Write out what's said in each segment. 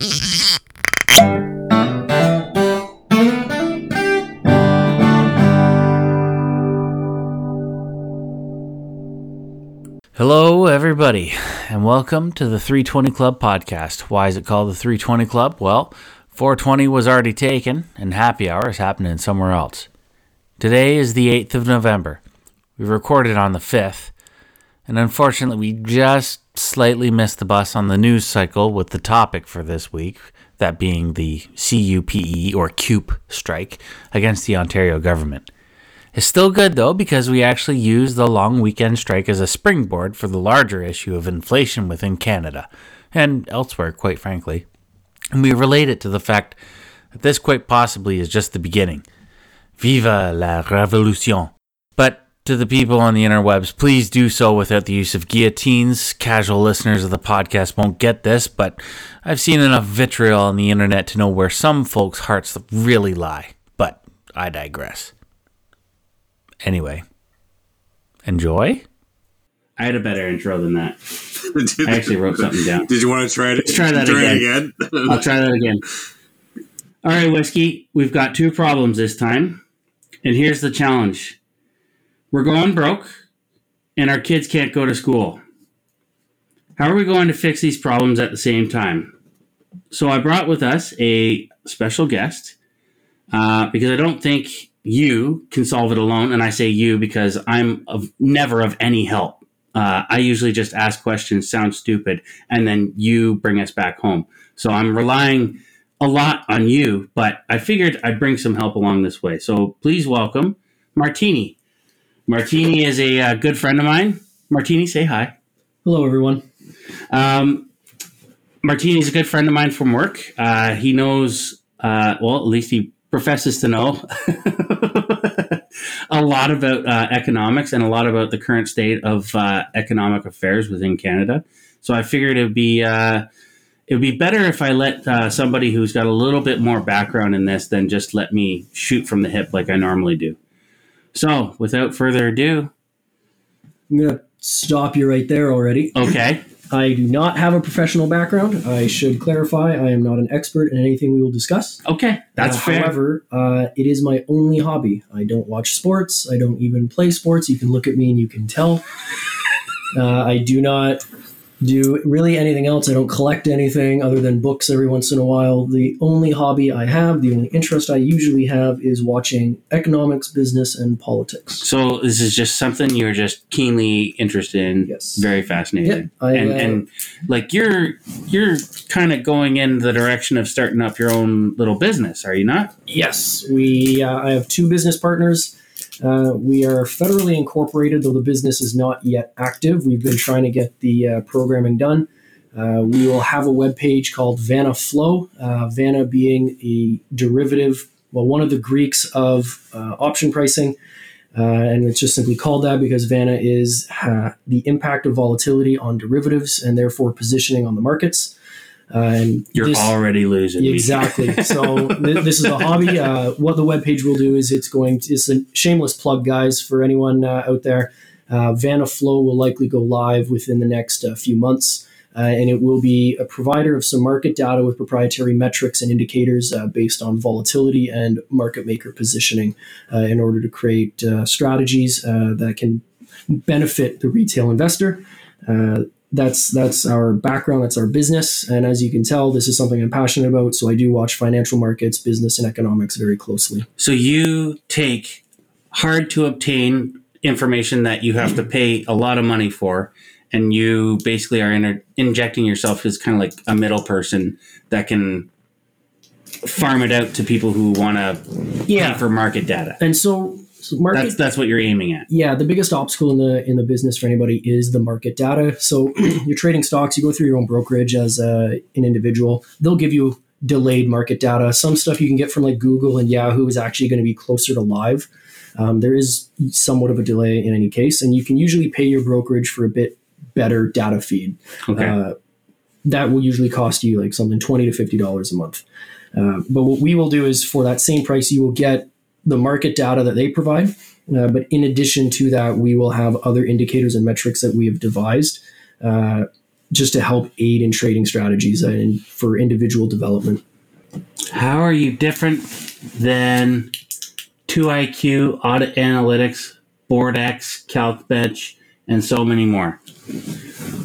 Hello, everybody, and welcome to the 320 Club podcast. Why is it called the 320 Club? Well, 420 was already taken, and happy hour is happening somewhere else. Today is the 8th of November. We recorded on the 5th, and unfortunately, we just slightly missed the bus on the news cycle with the topic for this week, that being the CUPE or CUPE strike against the Ontario government. It's still good though because we actually use the long weekend strike as a springboard for the larger issue of inflation within Canada and elsewhere, quite frankly. And we relate it to the fact that this quite possibly is just the beginning. Viva la revolution! But to the people on the interwebs, please do so without the use of guillotines. Casual listeners of the podcast won't get this, but I've seen enough vitriol on the internet to know where some folks' hearts really lie. But I digress. Anyway, enjoy. I had a better intro than that. I actually wrote something down. Did you want to try it? Let's try that try again. again? I'll try that again. All right, Whiskey, we've got two problems this time. And here's the challenge we're going broke, and our kids can't go to school. How are we going to fix these problems at the same time? So I brought with us a special guest uh, because I don't think you can solve it alone. And I say you because I'm of never of any help. Uh, I usually just ask questions, sound stupid, and then you bring us back home. So I'm relying a lot on you, but I figured I'd bring some help along this way. So please welcome Martini. Martini is a uh, good friend of mine. Martini, say hi. Hello, everyone. Um, is a good friend of mine from work. Uh, he knows, uh, well, at least he professes to know a lot about uh, economics and a lot about the current state of uh, economic affairs within Canada. So I figured it would be uh, it would be better if I let uh, somebody who's got a little bit more background in this than just let me shoot from the hip like I normally do. So without further ado, I'm going to stop you right there already. okay, I do not have a professional background. I should clarify I am not an expert in anything we will discuss. okay, that's Uh, fair. However, uh, it is my only hobby. I don't watch sports. I don't even play sports. You can look at me and you can tell. Uh, I do not do really anything else. I don't collect anything other than books every once in a while. The only hobby I have, the only interest I usually have, is watching economics, business, and politics. So this is just something you're just keenly interested in. Yes. Very fascinating. Yeah, I, and uh, and like you're you're kind of going in the direction of starting up your own little business, are you not? Yes, we. Uh, I have two business partners. Uh, we are federally incorporated, though the business is not yet active. We've been trying to get the uh, programming done. Uh, we will have a web page called Vanna Flow. Uh, Vanna being a derivative, well, one of the Greeks of uh, option pricing, and it's just simply called that because Vanna is the impact of volatility on derivatives and therefore positioning on the markets. And You're this- already losing. Exactly. So th- this is a hobby. Uh, what the webpage will do is it's going to, it's a shameless plug, guys, for anyone uh, out there. Uh, Vanna Flow will likely go live within the next uh, few months. Uh, and it will be a provider of some market data with proprietary metrics and indicators uh, based on volatility and market maker positioning uh, in order to create uh, strategies uh, that can benefit the retail investor. That's that's our background that's our business. And as you can tell this is something i'm passionate about. So i do watch financial markets business and economics very closely. So you take hard to obtain information that you have to pay a lot of money for, and you basically are injecting yourself as kind of like a middle person that can farm it out to people who want to pay for market data. and so, so market That's that's what you're aiming at. yeah the biggest obstacle in the in the business for anybody is the market data. So you're trading stocks you go through your own brokerage as a, an individual. They'll give you delayed market data. Some stuff you can get from like google and yahoo is actually going to be closer to live. Um, there is somewhat of a delay in any case and you can usually pay your brokerage for a bit better data feed. Okay. uh, that will usually cost you like something 20 to 50 dollars a month. Uh, but what we will do is for that same price you will get the market data that they provide uh, but in addition to that we will have other indicators and metrics that we have devised uh, just to help aid in trading strategies and for individual development. How are you different than 2IQ, Audit Analytics, BoardEx, CalcBench, and so many more?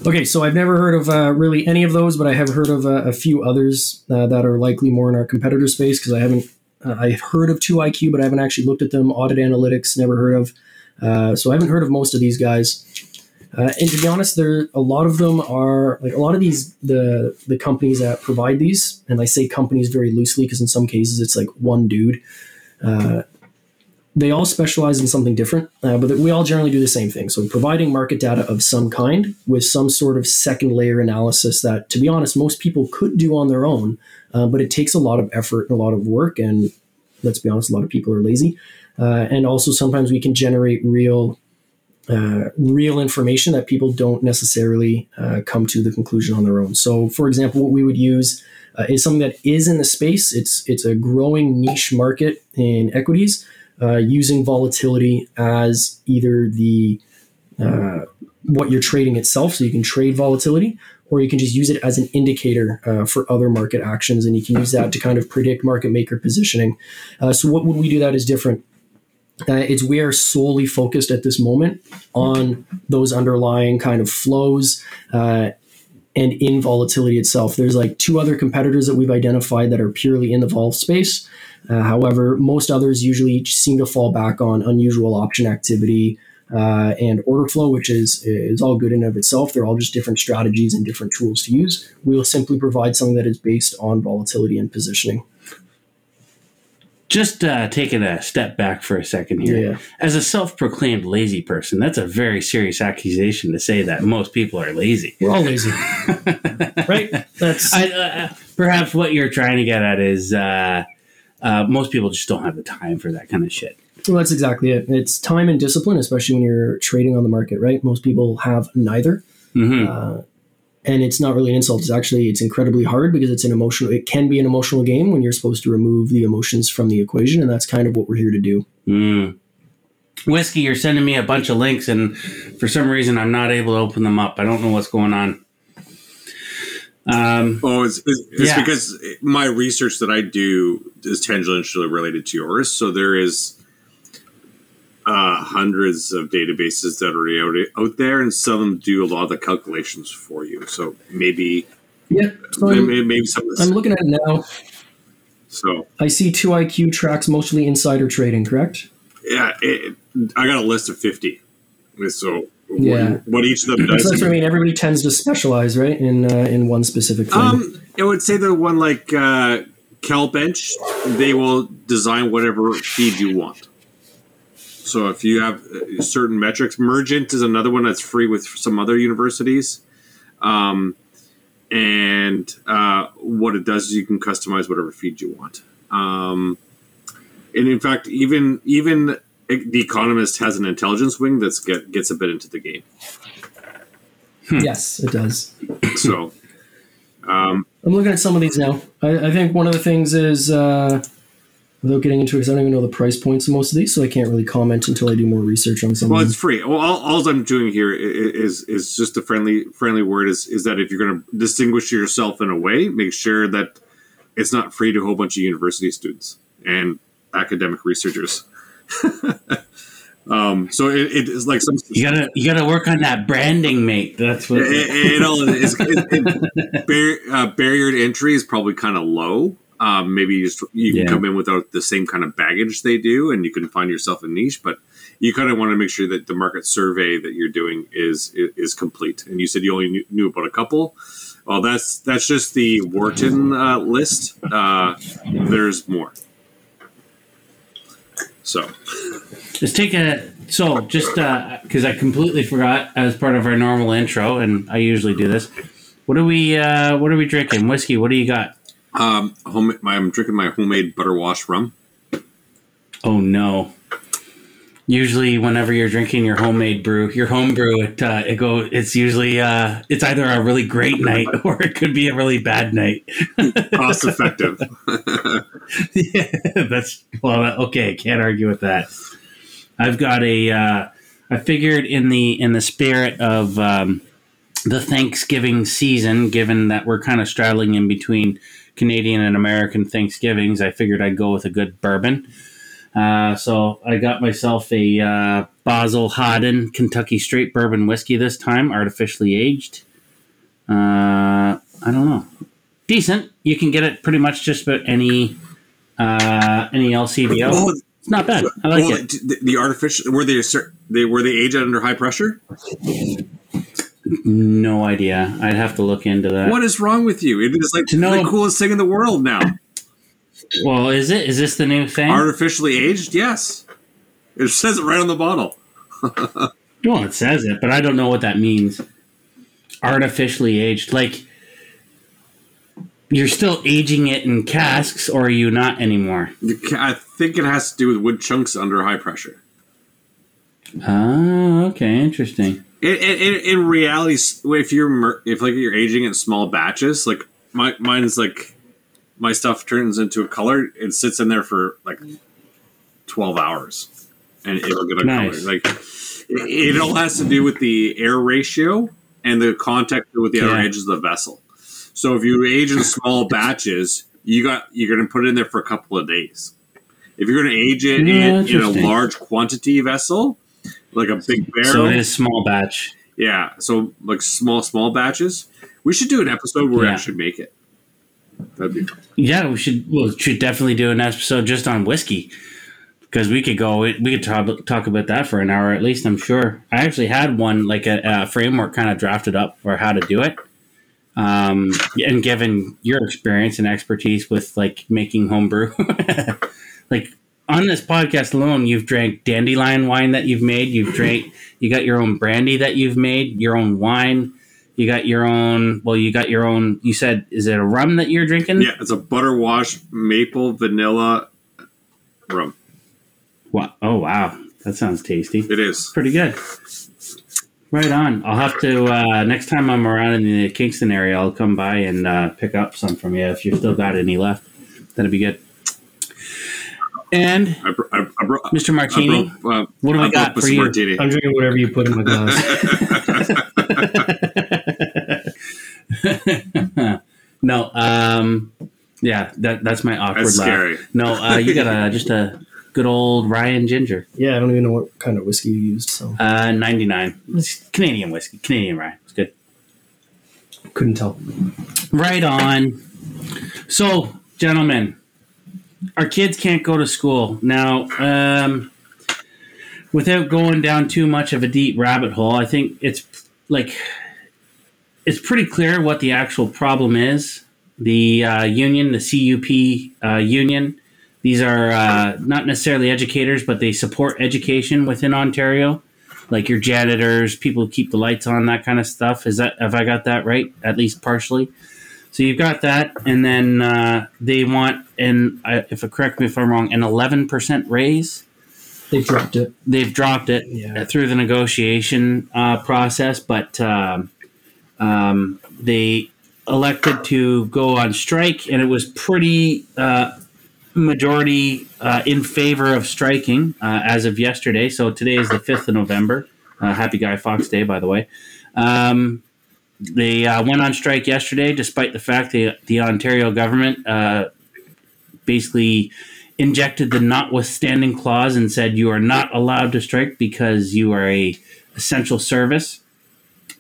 Okay, so I've never heard of uh, really any of those, but I have heard of uh, a few others uh, that are likely more in our competitor space because I haven't. Uh, I've heard of 2IQ, but I haven't actually looked at them. Audit Analytics, never heard of. Uh, so I haven't heard of most of these guys. Uh, and to be honest, there a lot of them are like a lot of these the the companies that provide these, and I say companies very loosely because in some cases it's like one dude. Uh, they all specialize in something different, uh, but we all generally do the same thing. So providing market data of some kind with some sort of second layer analysis that, to be honest, most people could do on their own, uh, but it takes a lot of effort and a lot of work. And let's be honest, a lot of people are lazy. Uh, and also sometimes we can generate real uh, real information that people don't necessarily uh, come to the conclusion on their own. So, for example, what we would use uh, is something that is in the space. It's it's a growing niche market in equities, using volatility as either the what you're trading itself, so you can trade volatility, or you can just use it as an indicator uh, for other market actions, and you can use that to kind of predict market maker positioning. so, what would we do that is different? uh, it's we are solely focused at this moment on those underlying kind of flows uh, and in volatility itself. There's like two other competitors that we've identified that are purely in the vol space. Uh, however, most others usually seem to fall back on unusual option activity uh, and order flow, which is is all good in of itself. They're all just different strategies and different tools to use. We'll simply provide something that is based on volatility and positioning just uh, taking a step back for a second here. Yeah. As a self-proclaimed lazy person, that's a very serious accusation to say that most people are lazy. We're all lazy, right? That's I, uh, perhaps what you're trying to get at is uh, uh, most people just don't have the time for that kind of shit. Well, that's exactly it. It's time and discipline, especially when you're trading on the market, right? Most people have neither. Mm-hmm. Uh, and it's not really an insult. It's actually it's incredibly hard because it's an emotional. It can be an emotional game when you're supposed to remove the emotions from the equation, and that's kind of what we're here to do. Mm. Whiskey, you're sending me a bunch of links, and for some reason, I'm not able to open them up. I don't know what's going on. Um, oh, it's, it's, it's yeah. because my research that I do is tangentially related to yours. So there is uh, hundreds of databases that are out, out there, and some of them do a lot of the calculations for you. So maybe, Yeah, so I'm, maybe, maybe some. I'm looking at it now. So I see two IQ tracks mostly insider trading, correct? yeah, it, I got a list of fifty. So Yeah. what, what each of them So does. that's what I mean. Everybody tends to specialize, right, in uh, in one specific thing. Um, I would say the one like uh, CalcBench, they will design whatever feed you want. So if you have uh, certain metrics, Mergent is another one that's free with some other universities. Um, and uh, what it does is you can customize whatever feed you want. Um, and in fact, even even the Economist has an intelligence wing that's get, gets a bit into the game. yes, it does. So um, I'm looking at some of these now. I, I think one of the things is, uh, without getting into it, 'cause I don't even know the price points of most of these, so I can't really comment until I do more research on some Well, it's free. Well, all, all I'm doing here i- i- is is just a friendly friendly word. Is is that if you're going to distinguish yourself in a way, make sure that it's not free to a whole bunch of university students and academic researchers. um, so it, it is like some. you gotta you gotta work on that branding, mate. That's what. It, it, it all is. It, it, bar, uh, barrier to entry is probably kind of low. Um, maybe you just you can Yeah. come in without the same kind of baggage they do, and you can find yourself a niche. But you kind of want to make sure that the market survey that you're doing is is, is complete. And you said you only knew, knew about a couple. Well, that's that's just the Wharton uh, list. Uh, there's more. So Let's take a so just because I completely forgot as part of our normal intro, and I usually do this. What are we uh, What are we drinking? Whiskey. What do you got? Um, home, I'm drinking my homemade butter wash rum. Oh no. Usually, whenever you're drinking your homemade brew, your home brew, it uh, it go. It's usually uh, it's either a really great night or it could be a really bad night. Cost effective. yeah, that's well. Okay, can't argue with that. I've got a. Uh, I figured in the in the spirit of um, the Thanksgiving season, given that we're kind of straddling in between Canadian and American Thanksgivings, I figured I'd go with a good bourbon. Uh, so I got myself a uh, Basil Hayden Kentucky Straight Bourbon Whiskey this time, artificially aged. Uh, I don't know, decent. You can get it pretty much just about any uh, any LCBO. Oh, It's not bad. I like well, it. the, the artificial were they they were they aged under high pressure? No idea. I'd have to look into that. What is wrong with you? It is like To know- the coolest thing in the world now. Well, is it? Is this the new thing? Artificially aged, yes. It says it right on the bottle. well, it says it, but I don't know what that means. Artificially aged, like you're still aging it in casks, or are you not anymore? I think it has to do with wood chunks under high pressure. Oh, okay, interesting. In, in, in reality, if you're if like you're aging in small batches, like my mine's like my stuff turns into a color. It sits in there for like twelve hours, and it'll get a Nice. color. Like it, it all has to do with the air ratio and the contact with the outer edges of the vessel. So if you age in small batches, you got you're going to put it in there for a couple of days. If you're going to age it Yeah, in, in a large quantity vessel, like a big barrel, So it is a small batch. yeah, so like small, small batches. We should do an episode where we Yeah. actually make it. That'd be fun. Yeah, we should. We should definitely do an episode just on whiskey because we could go. We could talk talk about that for an hour at least. I'm sure. I actually had one like a, a framework kind of drafted up for how to do it. Um, and given your experience and expertise with like making homebrew, like on this podcast alone, you've drank dandelion wine that you've made. You've drank. You got your own brandy that you've made. Your own wine. You got your own. Well, you got your own. You said, is it a rum that you're drinking? Yeah, it's a butter wash maple vanilla rum. Wow. Oh, wow. That sounds tasty. It is. Pretty good. Right on. I'll have to, uh, next time I'm around in the Kingston area, I'll come by and uh, pick up some from you if you've still got any left. That'd be good. And I, br- I, I, bro- Mr. I Martini, uh, what do we I got broke for Mr. you? Martini. I'm drinking whatever you put in my glass. no, um, yeah, that that's my awkward That's laugh. No, uh, you got a just a good old rye and ginger, yeah, I don't even know what kind of whiskey you used, so uh, ninety nine. It's Canadian whiskey, Canadian Ryan. It's good. couldn't tell. Right on. So, gentlemen, our kids can't go to school now. Um, without going down too much of a deep rabbit hole, I think it's like it's pretty clear what the actual problem is. The uh, union, the CUPE uh, union, these are uh, not necessarily educators, but they support education within Ontario, like your janitors, people who keep the lights on, that kind of stuff. Is that have I got that right? At least partially. So you've got that, and then uh, they want, and I, if correct me if I'm wrong, an 11% raise They've dropped it. they've dropped it Yeah. through the negotiation uh, process, but um, um, they elected to go on strike, and it was pretty uh, majority uh, in favor of striking uh, as of yesterday. So today is the fifth of November. Uh, happy Guy Fawkes Day, by the way. Um, they uh, went on strike yesterday, despite the fact that the Ontario government uh, basically injected the notwithstanding clause and said you are not allowed to strike because you are a essential service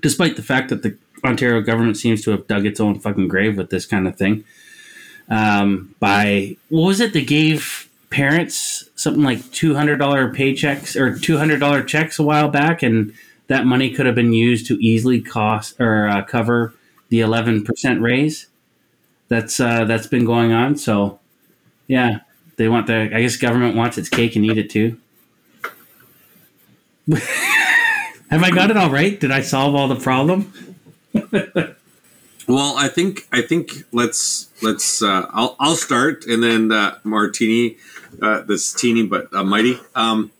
despite the fact that the ontario government seems to have dug its own fucking grave with this kind of thing. Um, by what was it? They gave parents something like $200 paychecks or $200 checks a while back and that money could have been used to easily cost or uh, cover the 11% raise that's uh, that's been going on so yeah they want the. I guess government wants its cake and eat it too. Have I got it all right? Did I solve all the problem? Well, I think I think let's let's uh, I'll I'll start and then uh, Martini, uh, this teeny but uh, mighty, um,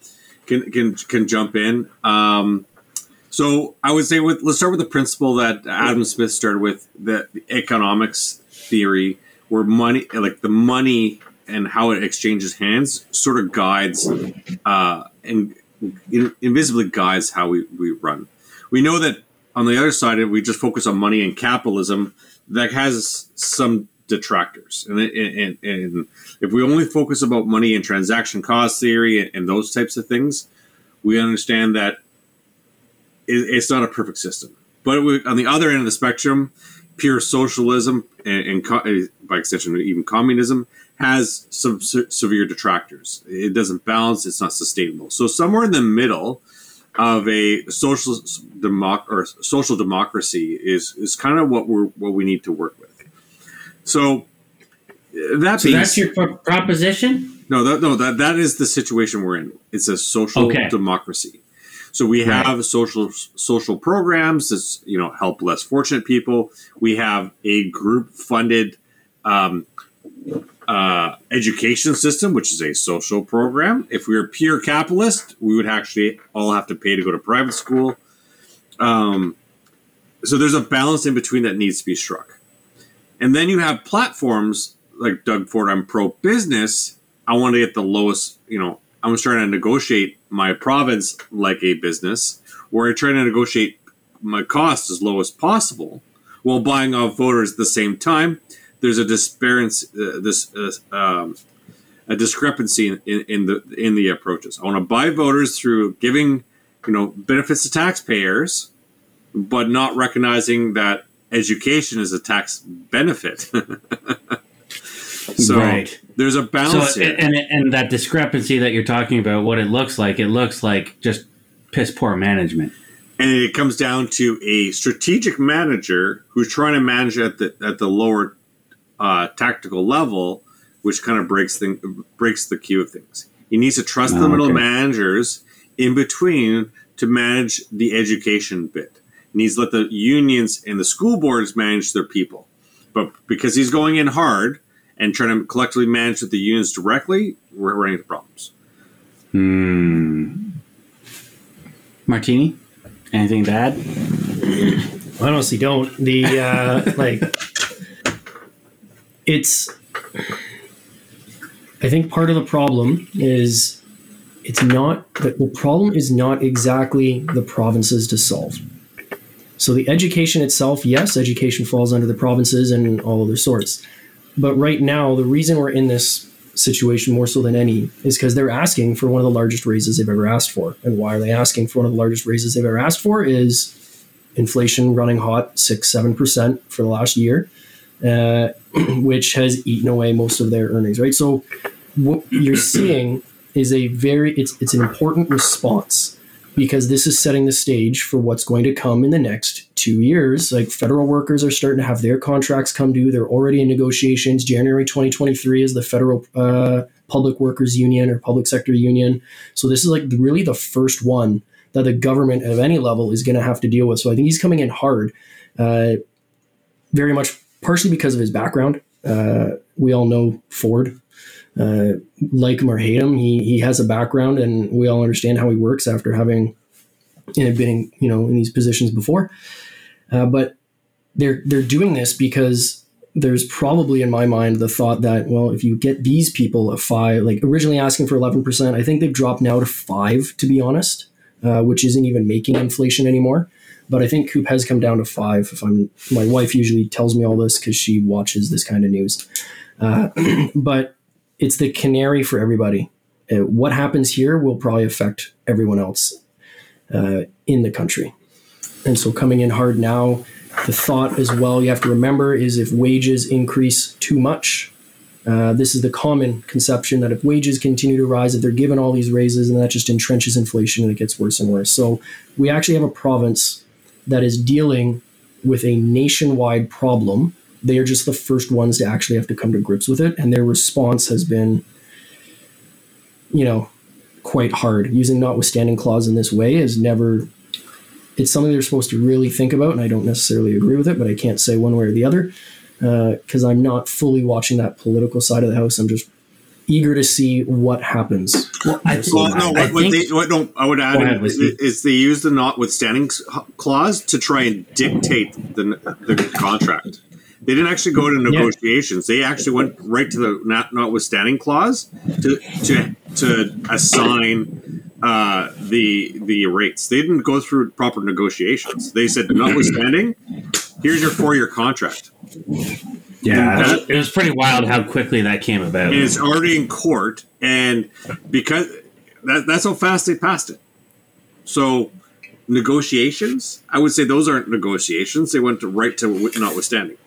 can can can jump in. Um, so I would say with let's start with the principle that Adam Smith started with the, the economics theory, where money like the money and how it exchanges hands sort of guides uh, and in, invisibly guides how we, we run. We know that on the other side, if we just focus on money and capitalism, that has some detractors. And, and, and if we only focus about money and transaction cost theory and, and those types of things, we understand that it's not a perfect system. But we, on the other end of the spectrum, pure socialism and, and co- eh, by extension even communism has some se- severe detractors. It doesn't balance. It's not sustainable. So somewhere in the middle of a social democ- or social democracy is is kind of what we're what we need to work with. So eh, that So that's your pro- proposition? no, that, no, that that is the situation we're in. It's a social Okay. democracy. So we Right. have social social programs that you know help less fortunate people. We have a group funded um, uh, education system, which is a social program. If we were pure capitalist, we would actually all have to pay to go to private school. Um, so there's a balance in between that needs to be struck. And then you have platforms like Doug Ford. I'm pro business. I want to get the lowest. You know, I'm trying to negotiate my province like a business, where I'm trying to negotiate my costs as low as possible, while buying off voters at the same time. There's a disparity. Uh, this uh, um, a discrepancy in, in, in the in the approaches. I want to buy voters through giving you know benefits to taxpayers, but not recognizing that education is a tax benefit. so Right. there's a So, balance here. and, and that discrepancy that you're talking about, what it looks like, it looks like just piss poor management. and it comes down to a strategic manager who's trying to manage at the at the lower uh, tactical level, which kind of breaks thing breaks the queue of things. He needs to trust Oh, the middle okay. managers in between to manage the education bit. He needs to let the unions and the school boards manage their people, but because he's going in hard and trying to collectively manage with the unions directly, we're running into problems. Hmm. Martini, anything to add? I honestly don't. The uh, like, it's. I think part of the problem is it's not the, the problem is not exactly the provinces to solve. So the education itself, yes, education falls under the provinces and all other sorts. But right now, the reason we're in this situation more so than any is because they're asking for one of the largest raises they've ever asked for. And why are they asking for one of the largest raises they've ever asked for? Is inflation running hot six seven percent for the last year, uh, which has eaten away most of their earnings. Right. So what you're seeing is a very it's it's an important response because this is setting the stage for what's going to come in the next two years. Like federal workers are starting to have their contracts come due. They're already in negotiations. January 2023 is the federal uh, public workers union or public sector union. So this is like really the first one that the government of any level is going to have to deal with. So I think he's coming in hard, uh, very much partially because of his background. Uh, we all know Ford. Uh, like him or hate him, he he has a background, and we all understand how he works after having you know, been you know in these positions before. Uh, but they're they're doing this because there's probably in my mind the thought that well, if you get these people a five, like originally asking for eleven percent, I think they've dropped now to five, to be honest, uh, which isn't even making inflation anymore. But I think CUPE has come down to five. If I'm, my wife usually tells me all this because she watches this kind of news. Uh, but it's the canary for everybody. Uh, what happens here will probably affect everyone else uh, in the country. And so coming in hard now, the thought as well you have to remember is if wages increase too much, uh, this is the common conception that if wages continue to rise, if they're given all these raises, and that just entrenches inflation and it gets worse and worse. So we actually have a province that is dealing with a nationwide problem. They are just the first ones to actually have to come to grips with it, and their response has been, you know, quite hard. Using notwithstanding clause in this way is never. It's something they're supposed to really think about, and I don't necessarily agree with it, but I can't say one way or the other uh, because I'm not fully watching that political side of the house. I'm just eager to see what happens. Well, I, Well, no, I what, what think- they, what, no, I would add ahead, in- Whiskey. is they use the notwithstanding s- clause to try and dictate the, the contract. They didn't actually go to negotiations. They actually went right to the not, notwithstanding clause to to to assign uh, the the rates. They didn't go through proper negotiations. They said, notwithstanding, here's your four year contract. Yeah, And it was, pretty wild how quickly that came about. It's already in court, and because that, that's how fast they passed it. So negotiations, I would say those aren't negotiations. They went to right to wi- notwithstanding.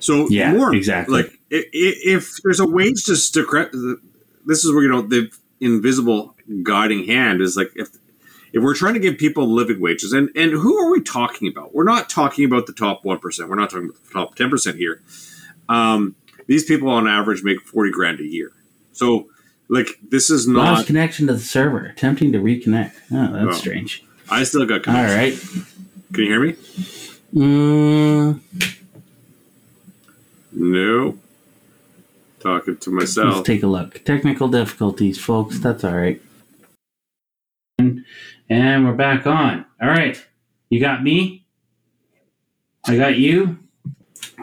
So Yeah, more exactly. Like if there's a wage to stick, this is where you know the invisible guiding hand is like if if we're trying to give people living wages, and and who are we talking about? We're not talking about the top one percent. We're not talking about the top ten percent here. Um, these people on average make forty grand a year. So like this is not Lost connection to the server. Attempting to reconnect. Oh, that's Oh. strange. I still got. All Connection. right. Can you hear me? Mm, No. Talking to let's myself. take a look. Technical difficulties, folks. That's all right. And we're back on. All right. You got me. I got you.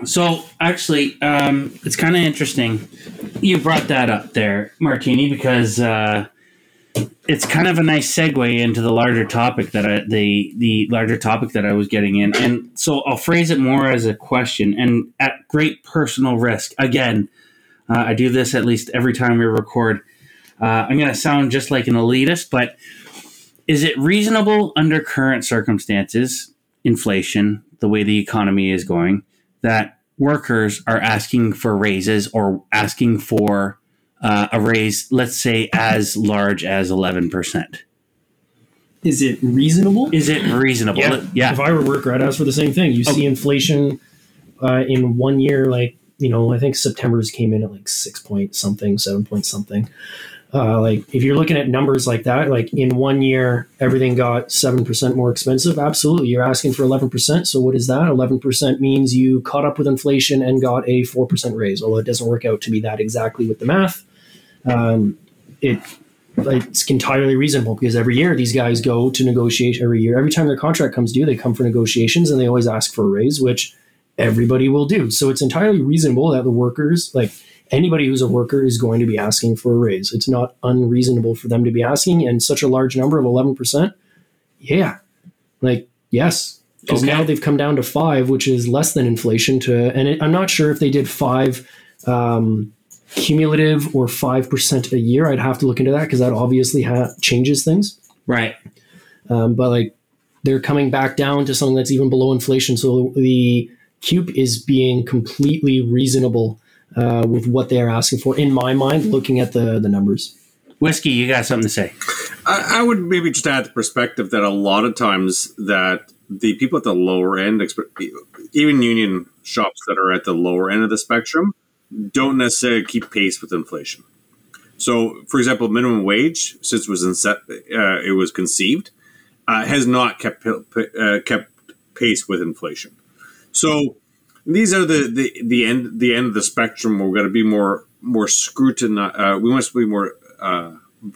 So actually, um, it's kind of interesting. You brought that up there, Martini, because uh, it's kind of a nice segue into the larger topic that I, the the larger topic that I was getting in, and so I'll phrase it more as a question, and at great personal risk. Again, uh, I do this at least every time we record. Uh, I'm going to sound just like an elitist, but is it reasonable under current circumstances, inflation, the way the economy is going, that workers are asking for raises or asking for uh, a raise, let's say as large as 11%? Is it reasonable? Is it reasonable? Yeah. If I were a worker, I'd ask for the same thing. You see inflation uh, in one year, like, you know, I think September's came in at like six point something, seven point something. Uh, like, if you're looking at numbers like that, like in one year, everything got 7% more expensive. Absolutely. You're asking for 11%. So, what is that? 11% means you caught up with inflation and got a 4% raise, although it doesn't work out to be that exactly with the math. Um, it it's entirely reasonable because every year these guys go to negotiate every year. Every time their contract comes due, they come for negotiations and they always ask for a raise, which everybody will do. So it's entirely reasonable that the workers, like anybody who's a worker, is going to be asking for a raise. It's not unreasonable for them to be asking, and such a large number of 11%, yeah. Like, yes. Because Okay. now they've come down to five, which is less than inflation. To and it, I'm not sure if they did five um, cumulative or five percent a year. I'd have to look into that because that obviously ha- changes things. Right. Um, but like they're coming back down to something that's even below inflation. So the CUPE is being completely reasonable uh, with what they are asking for. In my mind, looking at the the numbers. Whiskey, you got something to say? I, I would maybe just add the perspective that a lot of times that the people at the lower end, even union shops that are at the lower end of the spectrum, don't necessarily keep pace with inflation. So, for example, minimum wage, since it was inset, uh, it was conceived, uh, has not kept uh, kept pace with inflation. So, these are the, the, the end the end of the spectrum. We're going to be more more scrutinized. Uh, we must be more uh,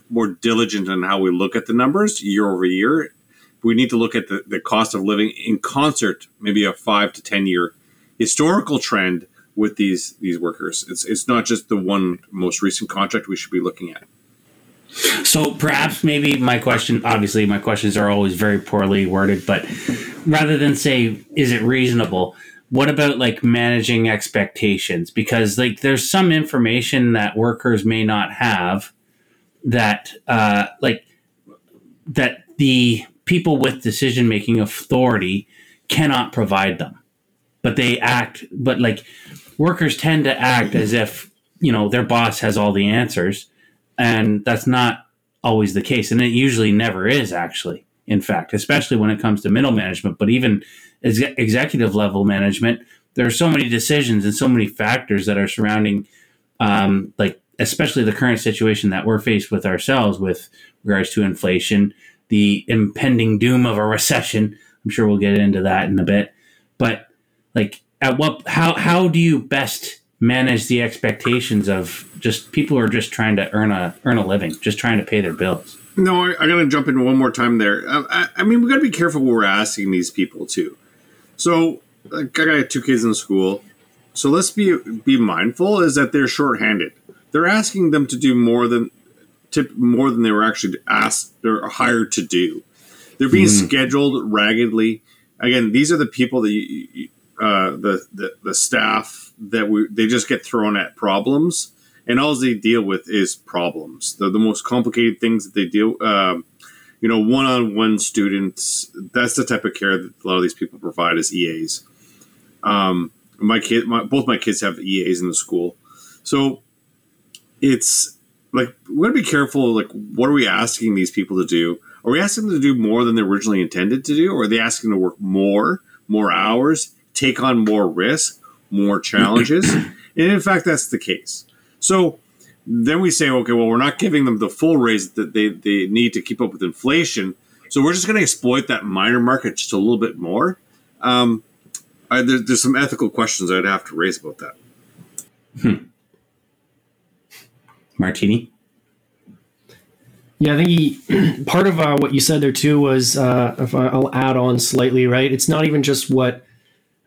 more diligent in how we look at the numbers year over year. We need to look at the, the cost of living in concert, maybe a five to ten year historical trend with these these workers. It's it's not just the one most recent contract we should be looking at. So perhaps maybe my question, obviously, my questions are always very poorly worded, but rather than say, is it reasonable? What about like managing expectations? Because like there's some information that workers may not have that, uh, like, that the people with decision making authority cannot provide them. But they act, but like workers tend to act as if, you know, their boss has all the answers and that's not always the case and it usually never is actually in fact especially when it comes to middle management but even ex- executive level management there are so many decisions and so many factors that are surrounding um, like especially the current situation that we're faced with ourselves with regards to inflation the impending doom of a recession. I'm sure we'll get into that in a bit but like at what how how do you best manage the expectations of just people who are just trying to earn a earn a living, just trying to pay their bills. No, I, I'm going to jump in one more time there. Uh, I, I mean, we got to be careful what we're asking these people too. So, like, I got two kids in school, so let's be be mindful is that they're shorthanded. They're asking them to do more than tip more than they were actually asked or hired to do. They're being Mm. scheduled raggedly. Again, these are the people that you, you- uh, the, the the staff that we they just get thrown at problems, and all they deal with is problems. The the most complicated things that they deal. Um, you know, one-on-one students. That's the type of care that a lot of these people provide as EAs. Um, my kid, my, both my kids have EAs in the school, so it's like we got to be careful. Like, what are we asking these people to do? Are we asking them to do more than they originally intended to do, or are they asking to work more, more hours, take on more risk, more challenges? and in fact, that's the case. So then we say, okay, well, we're not giving them the full raise that they, they need to keep up with inflation. So we're just going to exploit that minor market just a little bit more. Um, I, there, there's some ethical questions I'd have to raise about that. Martini. Yeah, I think he, part of uh, what you said there too was, uh, if I, I'll add on slightly, right? It's not even just what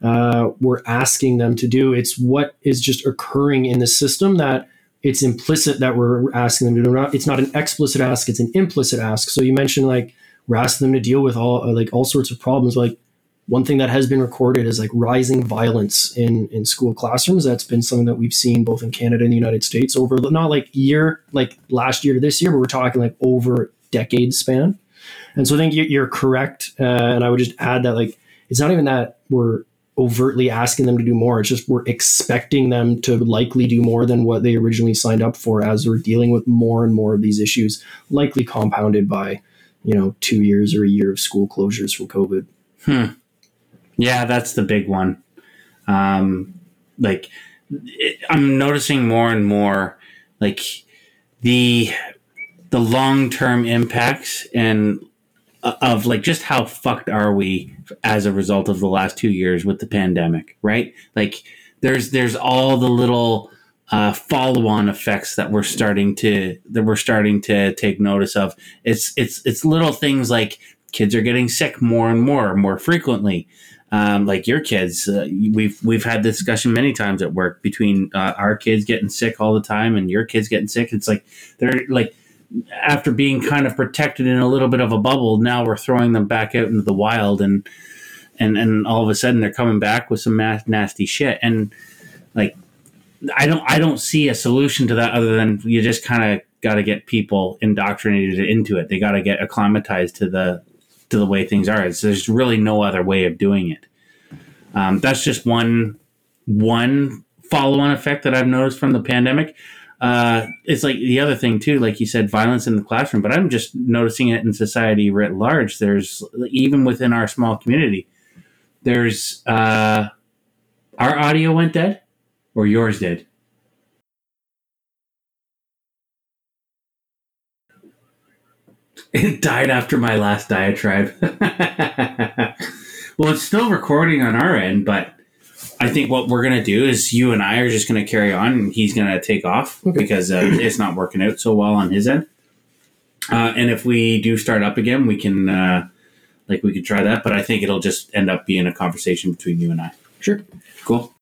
uh, we're asking them to do; it's what is just occurring in the system that it's implicit that we're asking them to do. Not, it's not an explicit ask; it's an implicit ask. So you mentioned like we're asking them to deal with all like all sorts of problems. Like one thing that has been recorded is like rising violence in in school classrooms. That's been something that we've seen both in Canada and the United States over not like year like last year to this year, but we're talking like over decade span. And so I think you- you're correct. Uh, and I would just add that like it's not even that we're overtly asking them to do more. It's just we're expecting them to likely do more than what they originally signed up for as we're dealing with more and more of these issues, likely compounded by, you know, two years or a year of school closures from COVID. Yeah, that's the big one. Um, like, it, I'm noticing more and more, like the the long term impacts and uh, of like just how fucked are we as a result of the last two years with the pandemic, right? Like, there's there's all the little uh, follow on effects that we're starting to that we're starting to take notice of. It's it's it's little things like kids are getting sick more and more more frequently um, like your kids. Uh, we've we've had this discussion many times at work between uh, our kids getting sick all the time and your kids getting sick. It's like they're like after being kind of protected in a little bit of a bubble, now we're throwing them back out into the wild and and and all of a sudden they're coming back with some nasty shit and like I don't I don't see a solution to that other than you just kind of got to get people indoctrinated into it. They got to get acclimatized to the to the way things are. It's, there's really no other way of doing it. Um, that's just one one follow on effect that I've noticed from the pandemic. Uh, it's like the other thing too, like you said, violence in the classroom. But I'm just noticing it in society writ large. There's even within our small community. There's uh, our audio went dead, or yours did. It died after my last diatribe. well, it's still recording on our end, but I think what we're going to do is you and I are just going to carry on and he's going to take off because uh, it's not working out so well on his end. Uh, and if we do start up again, we can, uh, like, we could try that, but I think it'll just end up being a conversation between you and I. Sure. Cool.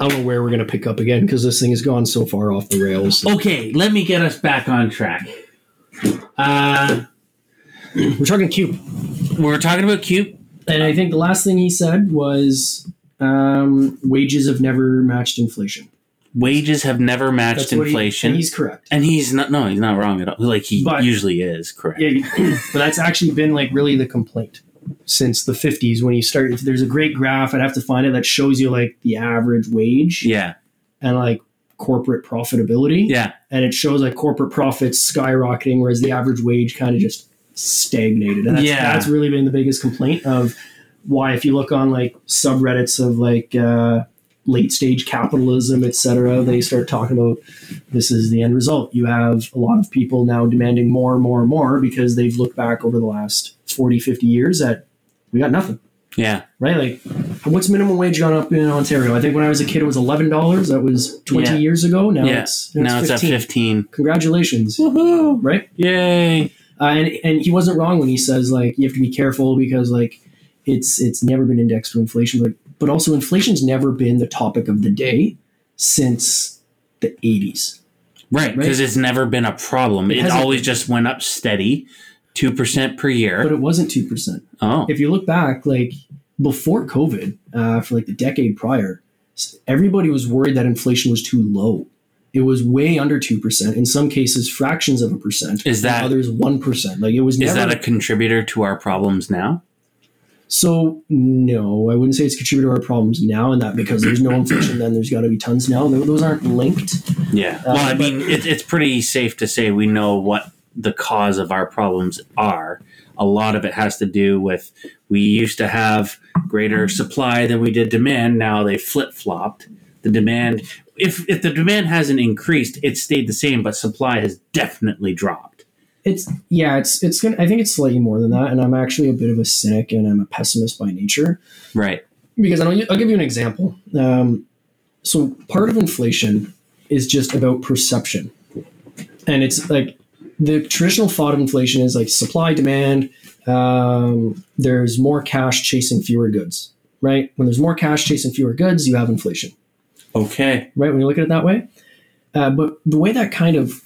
I don't know where we're going to pick up again because this thing has gone so far off the rails. Okay, let me get us back on track. Uh, We're talking CUPE. we're talking about CUPE. And I think the last thing he said was um, wages have never matched inflation. Wages have never matched he- inflation. and he's correct. And he's not. No, he's not wrong at all. Like he But- usually is. Correct. Yeah, but that's actually been like really the complaint since the 50s when you start. There's a great graph. I'd have to find it that shows you like the average wage Yeah. and like corporate profitability. Yeah. And it shows like corporate profits skyrocketing, whereas the average wage kind of just stagnated. And that's, Yeah. that's really been the biggest complaint of why, if you look on like subreddits of like uh, late stage capitalism, etc., they start talking about this is the end result. You have a lot of people now demanding more and more and more because they've looked back over the last 40, 50 years at we got nothing Yeah. right? Like, what's minimum wage gone up in Ontario? I think when I was a kid, it was eleven dollars. That was twenty Yeah. years ago. Now yeah. it's now it's at 15. Congratulations, Woohoo. right? Yay. Uh, and and he wasn't wrong when he says like you have to be careful because like it's it's never been indexed to inflation, but but also inflation's never been the topic of the day since the eighties. Right, because it's never been a problem. It, hasn't always just went up steady, two percent per year. But it wasn't two percent. oh, If you look back, like before COVID, uh, for like the decade prior, everybody was worried that inflation was too low. It was way under two percent. In some cases, fractions of a percent. Is that- others one percent? Like it was is that a contributor to our problems now? So no, I wouldn't say it's contributed to our problems now. And that because there's no inflation, then there's got to be tons now. Those aren't linked. Yeah. Uh, well, I but- mean, it, it's pretty safe to say we know what the cause of our problems are. A lot of it has to do with we used to have greater supply than we did demand. Now they flip flopped. The demand, if if the demand hasn't increased, it stayed the same, but supply has definitely dropped. It's yeah, it's it's gonna. I think it's slightly more than that. And I'm actually a bit of a cynic and I'm a pessimist by nature. Right. because I'll, I'll give you an example. Um, so part of inflation is just about perception, and it's like the traditional thought of inflation is like supply demand. Um, there's more cash chasing fewer goods, right? When there's more cash chasing fewer goods, you have inflation, Okay. right? When you look at it that way, uh, but the way that kind of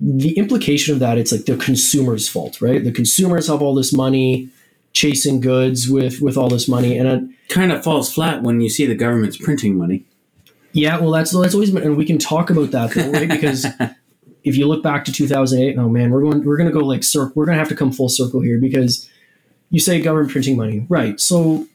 the implication of that, it's like the consumer's fault, right? The consumers have all this money chasing goods with with all this money, and it Kind of falls flat when you see the government's printing money. Yeah, well, that's that's always been, and we can talk about that though, right? Because if you look back to 2008, oh man, we're going, we're going to go like circle. We're going to have to come full circle here because you say government printing money, right? So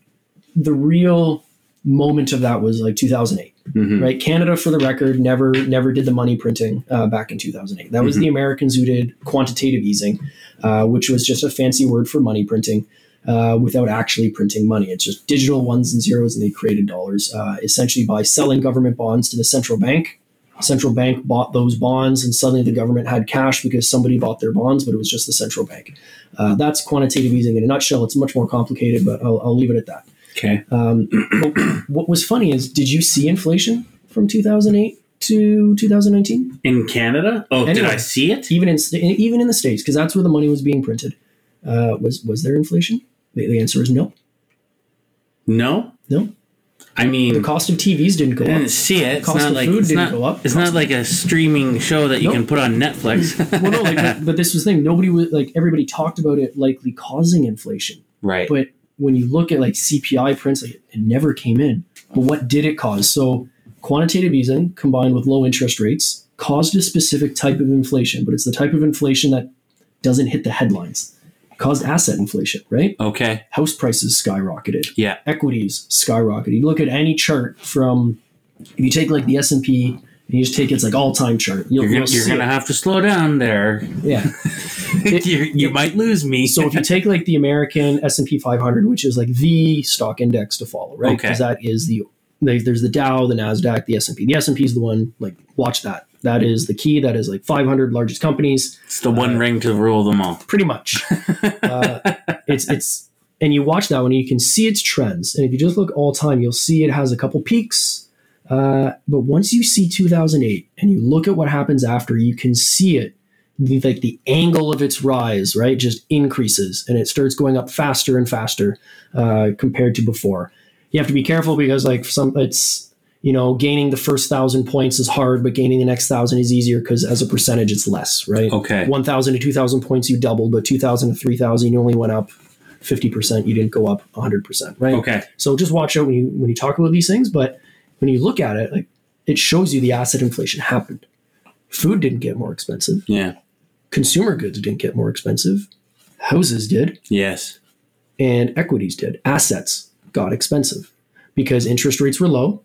the real moment of that was like 2008, Mhm. right? Canada, for the record, never never did the money printing uh, back in 2008. That was the Americans who did quantitative easing, uh, which was just a fancy word for money printing. Uh, without actually printing money, it's just digital ones and zeros, and they created dollars uh, essentially by selling government bonds to the central bank. Central bank bought those bonds, and suddenly the government had cash because somebody bought their bonds, but it was just the central bank. Uh, that's quantitative easing in a nutshell. It's much more complicated, but I'll, I'll leave it at that. Okay. Um, what was funny is, did you see inflation from 2008 to 2019? In Canada? Oh, did I see it? Even in even in the states, because that's where the money was being printed. Uh, was was there inflation? The, the answer is no. No. No. I mean, The cost of TVs didn't go I up. didn't see it. It's Cost not of like food didn't not, go up. It's Cost not like a streaming show that you Nope. can put on Netflix. well, no, like, but, but this was the thing. Nobody was like everybody talked about it likely causing inflation. right. But when you look at like CPI prints, like, it never came in. But what did it cause? So quantitative easing combined with low interest rates caused a specific type of inflation, but it's the type of inflation that doesn't hit the headlines. It caused asset inflation, right? Okay. House prices skyrocketed. Yeah. Equities skyrocketed. You look at any chart from if you take like the S and P and you just take its like all time chart, you'll, You're you're gonna it. have to slow down there. yeah. you you might lose me. So if you take like the American S and P 500, which is like the stock index to follow, right? Okay. Because that is the there's the Dow, the Nasdaq, the S and P. The S and P is the one like watch that. That is the key. That is like 500 largest companies, it's the one ring to rule them all. pretty much. uh, it's it's and you watch that one, and you can see its trends. And if you just look all time, you'll see it has a couple peaks. Uh, but once you see 2008 and you look at what happens after, you can see it the, like the angle of its rise, right, just increases and it starts going up faster and faster uh, compared to before. You have to be careful because like some it's you know gaining the first thousand points is hard, but gaining the next thousand is easier because as a percentage it's less, right? Okay. One thousand to two thousand points you doubled, but two thousand to three thousand you only went up fifty percent. You didn't go up hundred percent, right? Okay. So just watch out when you when you talk about these things. But when you look at it, like it shows you the asset inflation happened. Food didn't get more expensive. Yeah. Consumer goods didn't get more expensive. Houses did, Yes. and equities did. Assets got expensive because interest rates were low,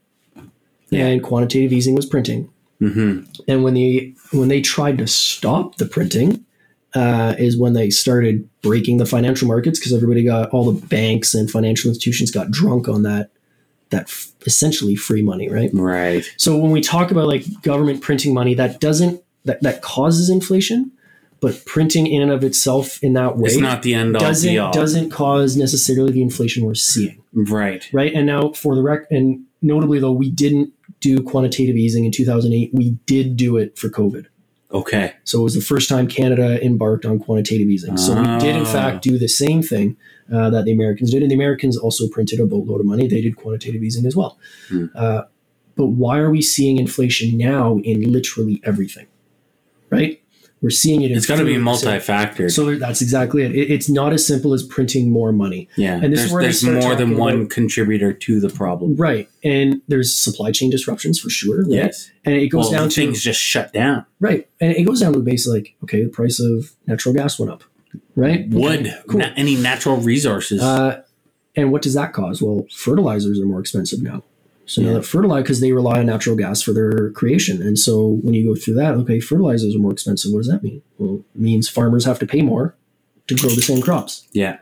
and quantitative easing was printing. Mm-hmm. And when they when they tried to stop the printing, uh, is when they started breaking the financial markets because everybody got all the banks and financial institutions got drunk on that that f- essentially free money, right? Right. So when we talk about like government printing money, that doesn't that that causes inflation, but printing in and of itself in that way It's not the end all doesn't all. doesn't cause necessarily the inflation we're seeing Right. right? And now for the rec, and notably though, we didn't do quantitative easing in 2008. We did do it for COVID. Okay. So it was the first time Canada embarked on quantitative easing. So we did in Ah. fact do the same thing uh, that the Americans did, and the Americans also printed a boatload of money. They did quantitative easing as well. Hmm. Uh, but why are we seeing inflation now in literally everything? right? We're seeing it. In It's got to be multi-factored. So, so that's exactly it. it. It's not as simple as printing more money. yeah, and this is there's, where there's more than one about- contributor to the problem. Right. And there's supply chain disruptions for sure. Right? Yes, And it goes well, down to things just shut down. right. And it goes down to the base like, okay, the price of natural gas went up. Right? Wood, Okay, cool. na- any natural resources. Uh, and what does that cause? Well, fertilizers are more expensive now. So now that fertilizer, because they rely on natural gas for their creation. And so when you go through that, okay, fertilizers are more expensive. What does that mean? Well, it means farmers have to pay more to grow the same crops. yeah,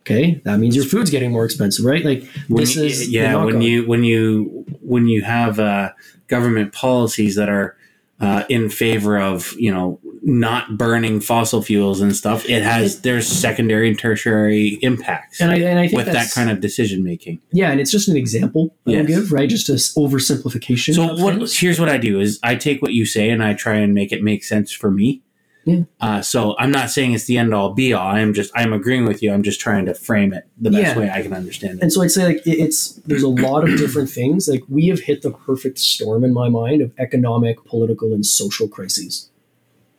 Okay, that means your food's getting more expensive, right? Like when this you, is yeah when you when you when you have uh, government policies that are uh, in favor of you know not burning fossil fuels and stuff it has there's secondary and tertiary impacts and I and I think with that kind of decision making yeah, and it's just an example I Yes. give, right? Just a s- oversimplification. so what things. here's what i do is i take what you say and i try and make it make sense for me Yeah. uh, so i'm not saying it's the end all be all i'm just i'm agreeing with you i'm just trying to frame it the best Yeah. way i can understand it And so I'd say like it- it's there's a lot of different things. Like we have hit the perfect storm in my mind of economic, political, and social crises,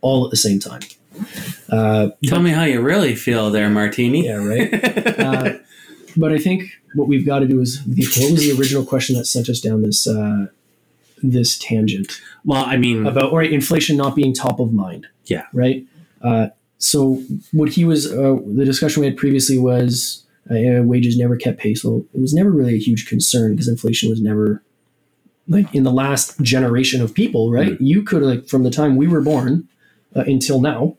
all at the same time. Uh, tell me how you really feel there martini yeah, right. Uh, but I think what we've got to do is the, what was the original question that sent us down this uh, this tangent well i mean about all right inflation not being top of mind. Yeah. Right. Uh, so what he was uh, the discussion we had previously was uh, wages never kept pace. Well, it was never really a huge concern because inflation was never like in the last generation of people. Right. You could like from the time we were born uh, until now,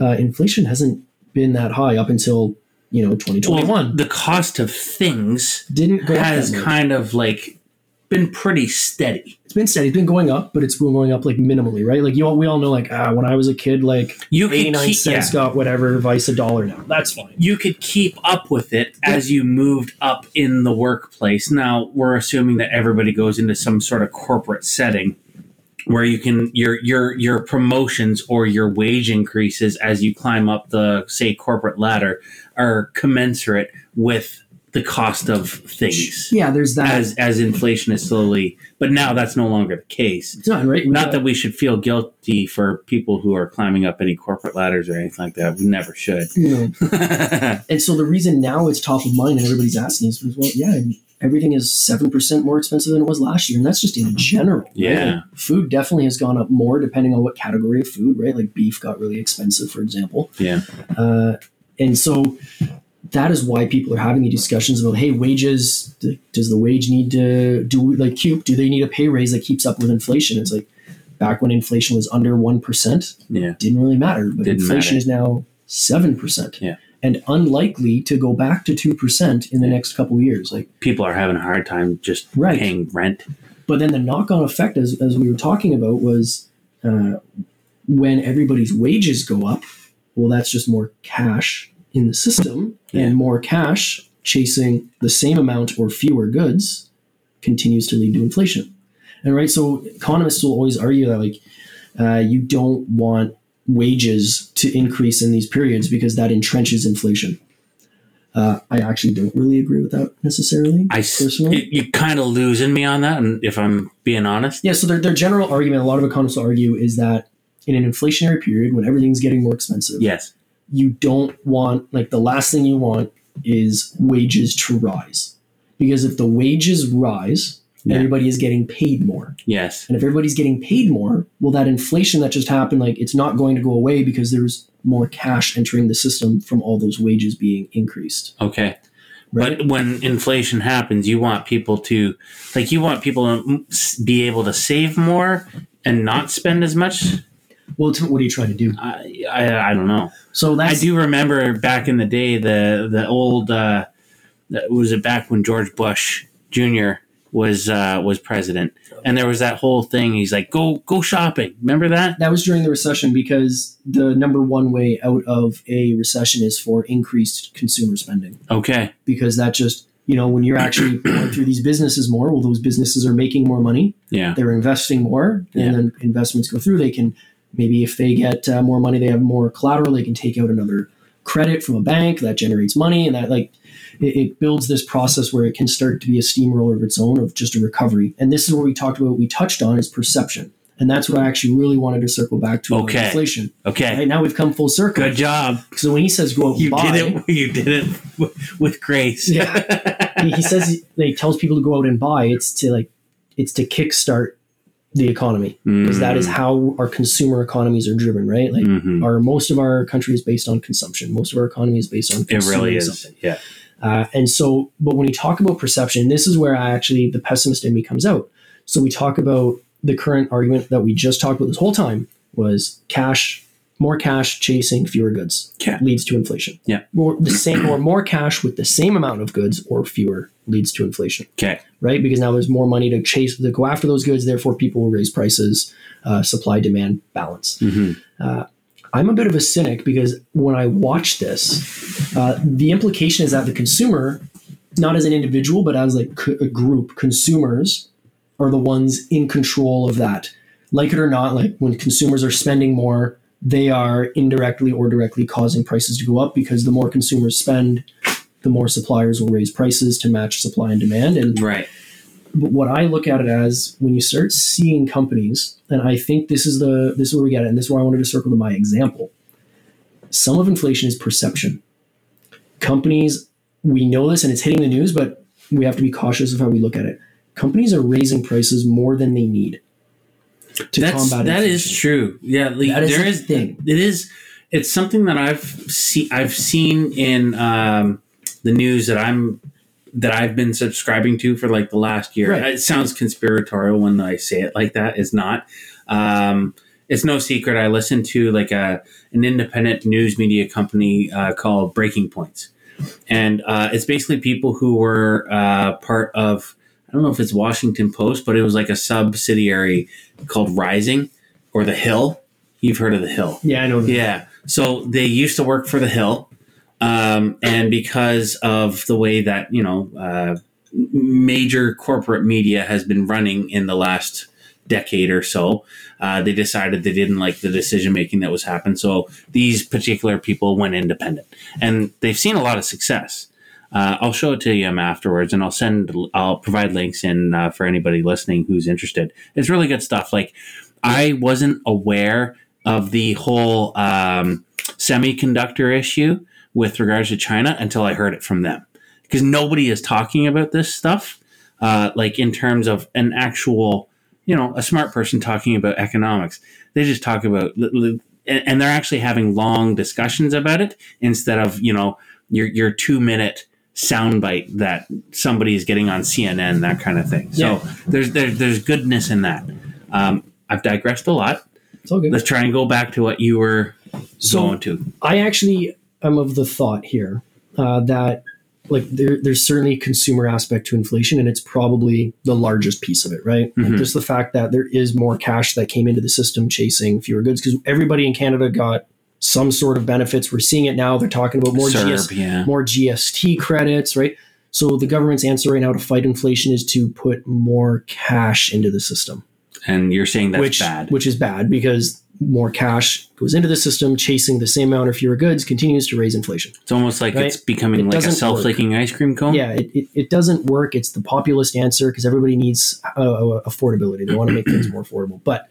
uh, inflation hasn't been that high up until you know 2021. well, the cost of things Didn't go has up that much. kind of like been pretty steady. It's been steady. It's been going up, but it's been going up like minimally, right? Like you all, we all know, like ah, when I was a kid, like You 89 keep, cents yeah, got whatever vice a dollar now. That's fine. you could keep up with it as you moved up in the workplace. Now we're assuming that everybody goes into some sort of corporate setting where you can your your your promotions or your wage increases as you climb up the say corporate ladder are commensurate with the cost of things. Yeah, there's that. As as inflation is slowly, but now that's no longer the case. it's not right. Not that we should feel guilty for people who are climbing up any corporate ladders or anything like that. We never should. And so the reason now it's top of mind and everybody's asking is, well, yeah, everything is seven percent more expensive than it was last year, and that's just in general. right? Yeah. Like, food definitely has gone up more depending on what category of food, right? Like beef got really expensive, for example. yeah. Uh, and so that is why people are having the discussions about, hey, wages. Does the wage need to do like CUPE? Do they need a pay raise that keeps up with inflation? It's like back when inflation was under one percent, Yeah. didn't really matter, but Didn't inflation matter. is now seven percent. Yeah. And unlikely to go back to two percent in the next couple of years. Like, People are having a hard time just Right. paying rent. but then the knock-on effect, as, as we were talking about, was uh, when everybody's wages go up. Well, that's just more cash in the system, Yeah. and more cash chasing the same amount or fewer goods continues to lead to inflation. And right, so economists will always argue that like uh, you don't want wages to increase in these periods because that entrenches inflation. Uh, I actually don't really agree with that necessarily. I personally. you, you kind of losing me on that, and if I'm being honest, Yeah, so their, their general argument, a lot of economists argue, is that in an inflationary period when everything's getting more expensive, yes, you don't want, like, the last thing you want is wages to rise. Because if the wages rise, Yeah. everybody is getting paid more. yes, And if everybody's getting paid more, well, that inflation that just happened, like, it's not going to go away because there's more cash entering the system from all those wages being increased. okay. Right? But when inflation happens, you want people to like you want people to be able to save more and not spend as much. well, what are you trying to do? I I, I don't know. So I do remember back in the day the the old uh, that- was it back when George Bush Jr. was uh, was president, and there was that whole thing. He's like, "Go go shopping." Remember that? that was during the recession because the number one way out of a recession is for increased consumer spending Okay. because that just you know when you're actually going through these businesses more well those businesses are making more money Yeah. they're investing more and Yeah. then investments go through they can maybe if they get uh, more money they have more collateral they can take out another credit from a bank that generates money and that like it, it builds this process where it can start to be a steamroller of its own of just a recovery and this is where we talked about we touched on is perception And that's what I actually really wanted to circle back to Okay. inflation. Okay. Right now we've come full circle. Good job. So when he says go out and You buy, did it. You did it with grace. Yeah. he he says he, he tells people to go out and buy. It's to like it's to kickstart the economy because that is how our consumer economies are driven, right? Like Mhm. our most of our country is based on consumption. Most of our economy is based on It really is. something. Yeah. Uh, and so, but when you talk about perception, this is where I actually the pessimist in me comes out. So we talk about the current argument that we just talked about this whole time was cash, more cash chasing fewer goods Yeah. leads to inflation. Yeah. Or the same, or more cash with the same amount of goods or fewer leads to inflation, Okay. Right? Because now there's more money to chase, to go after those goods. Therefore, people will raise prices, uh, supply demand balance. hmm I'm a bit of a cynic because when I watch this, uh, the implication is that the consumer, not as an individual, but as like co- a group, consumers are the ones in control of that. Like it or not, like when consumers are spending more, they are indirectly or directly causing prices to go up because the more consumers spend, the more suppliers will raise prices to match supply and demand. And Right. but what I look at it as when you start seeing companies, and I think this is the this is where we get it, and this is where I wanted to circle to my example. Some of inflation is perception. Companies, we know this and it's hitting the news, but we have to be cautious of how we look at it. Companies are raising prices more than they need to That's combat that is true. Yeah, like, That is there is thing. It is. It's something that I've seen. I've seen in um, the news that I'm that I've been subscribing to for like the last year. Right. It sounds conspiratorial when I say it like that. It's not. Um, it's no secret. I listen to like a an independent news media company uh, called Breaking Points, and uh, it's basically people who were uh, part of. I don't know if it's Washington Post, but it was like a subsidiary called Rising or The Hill. You've heard of The Hill. Yeah, I know. Yeah. So they used to work for The Hill. Um, and because of the way that, you know, uh, major corporate media has been running in the last decade or so, uh, they decided they didn't like the decision making that was happening. So these particular people went independent. And they've seen a lot of success. Uh, I'll show it to you afterwards, and I'll send. I'll provide links in uh, for anybody listening who's interested. It's really good stuff. Like I wasn't aware of the whole um, semiconductor issue with regards to China until I heard it from them, because nobody is talking about this stuff. Uh, like in terms of an actual, you know, a smart person talking about economics. They just talk about, and and they're actually having long discussions about it instead of you know your your two minute soundbite that somebody is getting on CNN, that kind of thing. So Yeah. there's there's there's goodness in that. Um, I've digressed a lot. It's all good. Let's try and go back to what you were So- going to. I actually am of the thought here uh, that like there, there's certainly a consumer aspect to inflation, and it's probably the largest piece of it, right? Like, Mhm. just the fact that there is more cash that came into the system chasing fewer goods because everybody in Canada got some sort of benefits. We're seeing it now. They're talking about more CERB, GS, yeah. more GST credits, right? So the government's answer right now to fight inflation is to put more cash into the system And you're saying that's which bad. which is bad because more cash goes into the system, chasing the same amount or fewer goods, continues to raise inflation. it's almost like right? it's becoming It like a self-flicking ice cream cone. Yeah, it, it, it doesn't work. It's the populist answer because everybody needs uh, uh, affordability. They want to make things more affordable. But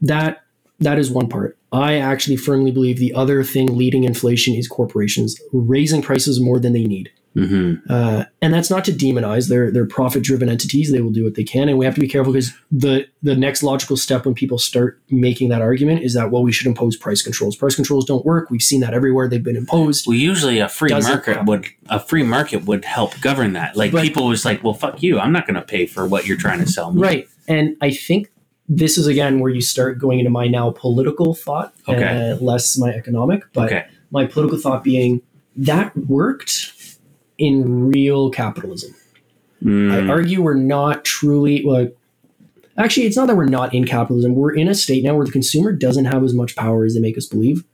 that that is one part. I actually firmly believe the other thing leading inflation is corporations raising prices more than they need. Hmm Uh, and that's not to demonize. They're they're profit driven entities. They will do what they can, and we have to be careful because the the next logical step when people start making that argument is that well we should impose price controls. Price controls don't work. We've seen that everywhere. They've been imposed. Well, usually a free Doesn't market happen. would a free market would help govern that. Like But- people was like, well, fuck you. I'm not going to pay for what you're trying to sell me. Right. And I think this is again where you start going into my now political thought, Okay. uh, less my economic. But Okay. my political thought being that worked in real capitalism. Mm, I argue we're not truly well. Actually, it's not that we're not in capitalism. We're in a state now where the consumer doesn't have as much power as they make us believe.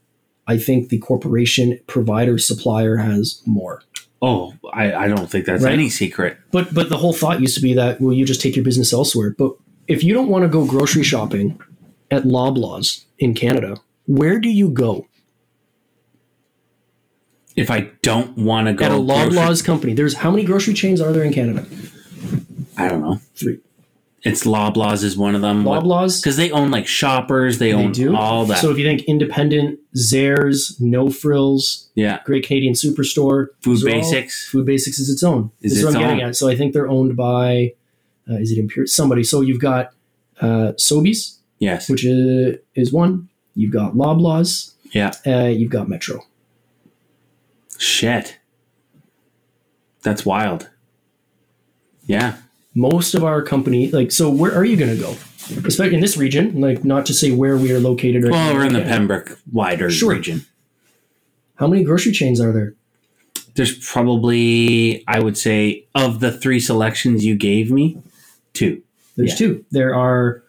I think the corporation, provider, supplier has more. oh, I, I don't think that's Right. any secret. But but the whole thought used to be that well, you just take your business elsewhere. But if you don't want to go grocery shopping at Loblaws in Canada, where do you go? If I don't want to go at a grocery- Loblaws company. There's how many grocery chains are there in Canada? I don't know. Three. It's Loblaws is one of them. Loblaws. Because they own like shoppers, they, They own do. all that. So if you think independent, Zehrs, No Frills, yeah. Great Canadian Superstore, Food those are all- Basics. Food Basics is its own. Is This is what I'm getting at. So I think they're owned by, uh, is it Imperial? Somebody. So you've got uh, Sobeys, Yes. which is, is one. You've got Loblaws. Yeah. Uh, you've got Metro. Shit. That's wild. Yeah. Most of our company, like, so where are you going to go? Especially in this region, like, not to say where we are located. Right Well, now. we're in the. Pembroke wider Sure. region. How many grocery chains are there? There's probably, I would say, of the three selections you gave me, two. There's Yeah. two. There are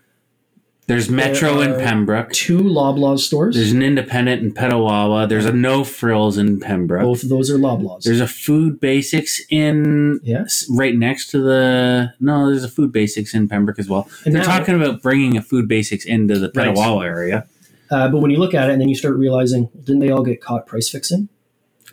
There's Metro in Pembroke. two Loblaws stores. There's an independent in Petawawa. There's a no frills in Pembroke. Both of those are Loblaws. There's a food basics in yes, right next to the no. There's a food basics in Pembroke as well. And They're now- talking about bringing a food basics into the Right. Petawawa area Uh, but when you look at it and then you start realizing, didn't they all get caught price fixing?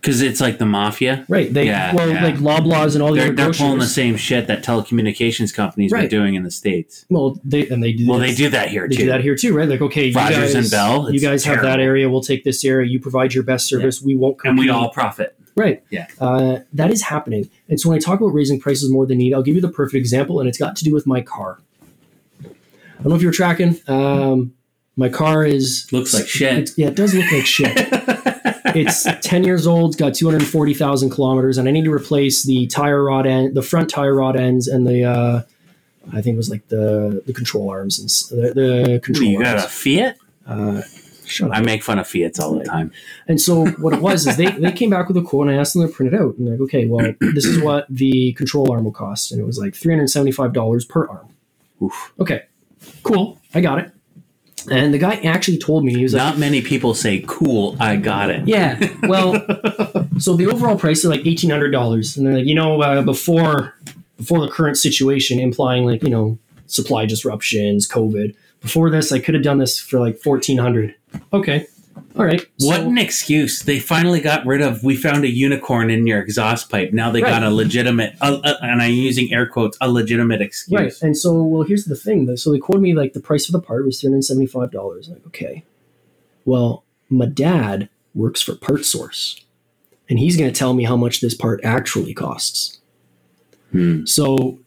Because it's like the mafia. Right. They Yeah, well, yeah. like Loblaws and all the They're, other they're pulling the same shit that telecommunications companies were Right. doing in the states. well, they and they do. Well, they do that here They too. do that here too, right? Like, okay, you Rogers guys, and Bell, you guys have that area. We'll take this area. You provide your best service. We won't compete. and we all profit. right. Yeah. Uh, that is happening. And so when I talk about raising prices more than need, I'll give you the perfect example, and it's got to do with my car. I don't know if you're tracking. Um, my car is Looks like shit. Yeah, it does look like shit. it's 10 years old, it's got 240,000 kilometers, and I need to replace the tire rod end, the front tire rod ends, and the, uh, I think it was like the, the control arms and the, the control you got a arms. Fiat? Uh, shut up. I make fun of Fiats all the time. And so what it was is they, they came back with a quote and I asked them to print it out. And they're like, okay, well, this is what the control arm will cost. And it was like $375 per arm. Oof. Okay, cool. I got it. And the guy actually told me, he was like, Not many people say, "Cool, I got it." Yeah. Well, so the overall price is like eighteen hundred dollars, and they're like, you know, uh, before before the current situation, implying like you know supply disruptions, COVID. Before this, I could have done this for like fourteen hundred. Okay. All right. What So- an excuse! They finally got rid of. We found a unicorn in your exhaust pipe. Now they got a legitimate, uh, uh, and I'm using air quotes, a legitimate excuse. Right. And so, well, here's the thing. So they quoted me like the price of the part was three hundred seventy-five dollars. Like, okay. Well, my dad works for PartSource, and he's going to tell me how much this part actually costs. Hmm. So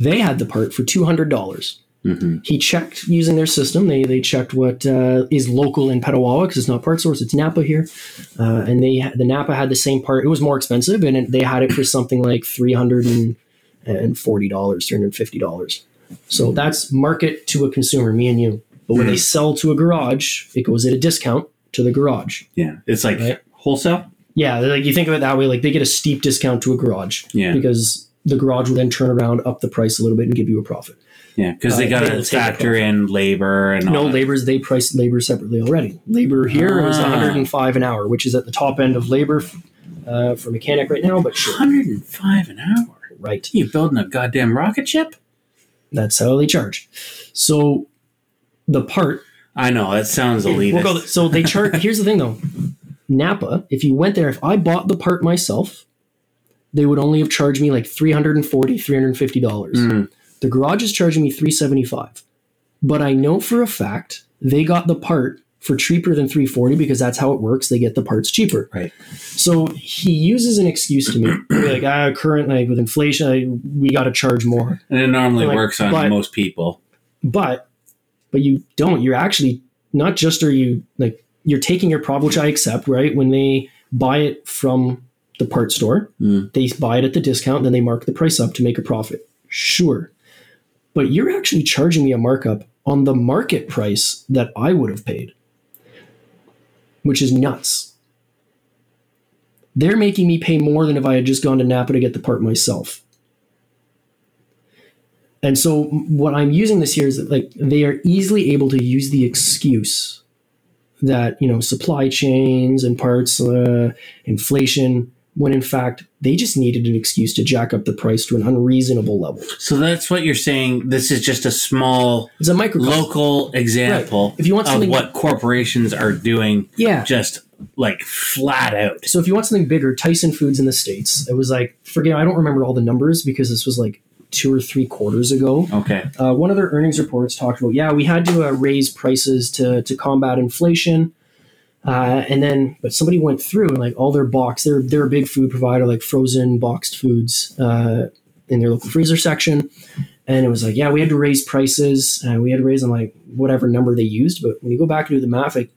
they had the part for two hundred dollars. Hmm He checked using their system. They they checked what uh, is local in Petawawa because it's not PartSource. It's Napa here, uh, and they the Napa had the same part. It was more expensive, and it, they had it for something like three hundred and forty dollars, three hundred fifty dollars. So that's market to a consumer, me and you. But when they sell to a garage, it goes at a discount to the garage. Yeah, it's like Right. wholesale. Yeah, like you think of it that way, like they get a steep discount to a garage Yeah, because the garage will then turn around, up the price a little bit, and give you a profit. Yeah, because they Uh, got to factor in labor and No that. laborers, they price labor separately already. Labor here is Ah. 105 an hour, which is at the top end of labor uh, for mechanic right now, but sure. 105 an hour. Right. You building a goddamn rocket ship? That's how they charge. So the part I know that sounds elitist. We'll so they charge. here's the thing, though. Napa. If you went there, if I bought the part myself, they would only have charged me like 340 350 dollars. Mm. The garage is charging me 375 but I know for a fact they got the part for cheaper than 340 because that's how it works. They get the parts cheaper. Right. So he uses an excuse to me, like, ah, current like with inflation, I, we got to charge more. and it normally Like, works on but- most people. but but you don't you're actually not just are you like you're taking your profit which i accept right when they buy it from the part store Mm. they buy it at the discount then they mark the price up to make a profit sure but you're actually charging me a markup on the market price that i would have paid which is nuts. They're making me pay more than if i had just gone to napa to get the part myself. And so what I'm using this here is that like they are easily able to use the excuse that you know supply chains and parts uh, inflation when in fact they just needed an excuse to jack up the price to an unreasonable level. So that's what you're saying. This is just a small It's a micro local example If you want of something- what corporations are doing yeah. just like flat out. So if you want something bigger, Tyson Foods in the states, it was like forget I don't remember all the numbers because this was like two or three quarters ago. Okay. Uh, one of their earnings reports talked about, yeah, we had to uh, raise prices to to combat inflation. Uh, and then, but somebody went through and like all their box, they're they're a big food provider, like frozen boxed foods uh, in their local freezer section. And it was like, yeah, we had to raise prices. Uh, we had to raise them like whatever number they used. But when you go back and do the math, like,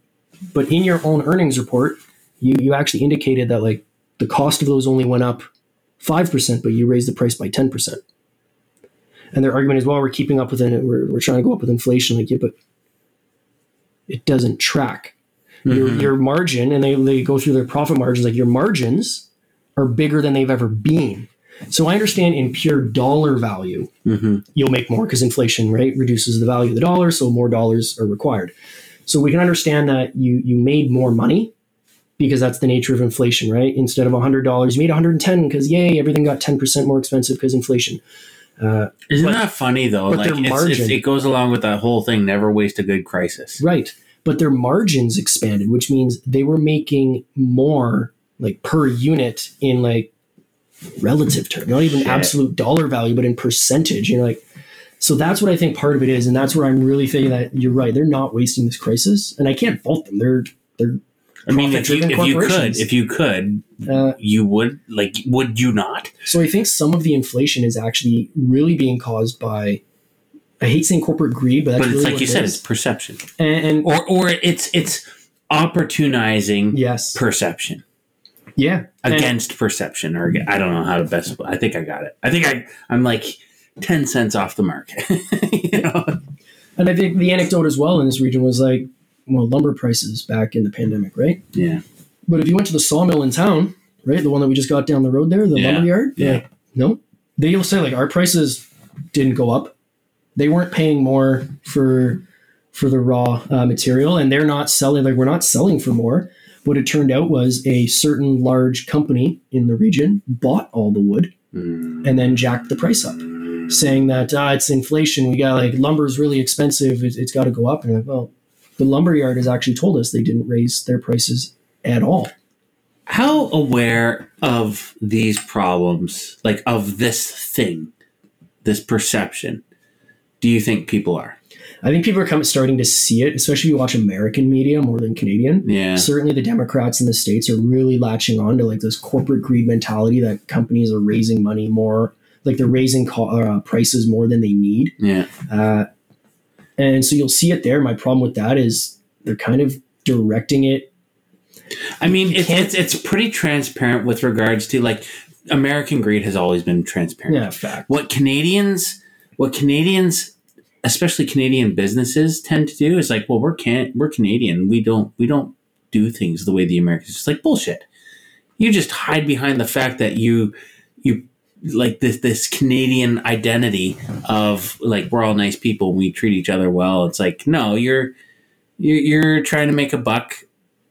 but in your own earnings report, you you actually indicated that like the cost of those only went up five percent, but you raised the price by ten percent. And their argument is, well, we're keeping up with it. We're, we're trying to go up with inflation. Like, yeah, but it doesn't track your, Mhm. your margin. And they, they go through their profit margins. Like your margins are bigger than they've ever been. So I understand in pure dollar value, Mm-hmm. you'll make more because inflation right, reduces the value of the dollar, so more dollars are required. So we can understand that you you made more money because that's the nature of inflation, right? Instead of $100, you made 110 because yay, everything got 10% more expensive because inflation. Uh, Isn't But- that funny though? but Like their it's, margin- it's, it goes along with that whole thing. Never waste a good crisis. right. But their margins expanded, which means they were making more like per unit in like relative term, not even Shit. absolute dollar value, but in percentage. You know, like so that's what I think part of it is, and that's where I'm really thinking that you're right. They're not wasting this crisis, and I can't fault them. They're they're I mean, if you if you could, if you could, uh, you would like. Would you not? so I think some of the inflation is actually really being caused by. I hate saying corporate greed, but But it's really like you it said, is. it's perception, and, and or or it's it's opportunizing yes, perception yeah, And- against perception, or I don't know how to best. I think I got it. I think I I'm like ten cents off the market. you know? And I think the anecdote as well in this region was like, well, lumber prices back in the pandemic, right? Yeah. But if you went to the sawmill in town, right, the one that we just got down the road there, the Yeah, lumber yard, yeah. like, no, they'll say like our prices didn't go up. They weren't paying more for for the raw uh, material, and they're not selling like we're not selling for more. What it turned out was a certain large company in the region bought all the wood Mm. and then jacked the price up saying that ah, it's inflation. We got like lumber is really expensive. It, it's got to go up. And like, well, the lumber yard has actually told us they didn't raise their prices at all. How aware of these problems, like of this thing, this perception, do you think people are? I think people are coming, starting to see it, especially if you watch American media more than Canadian. Yeah. Certainly, the Democrats in the states are really latching on to like this corporate greed mentality that companies are raising money more, like they're raising co- uh, prices more than they need. Yeah. Uh, and so you'll see it there. My problem with that is they're kind of directing it I mean, it's, it's it's pretty transparent with regards to like American greed has always been transparent. Yeah, fact. What Canadians, what Canadians, especially Canadian businesses, tend to do is like, well, we're can we're Canadian. We don't we don't do things the way the Americans. It's like bullshit. You just hide behind the fact that you you like this this Canadian identity of like we're all nice people. We treat each other well. It's like no, you're you're, you're trying to make a buck.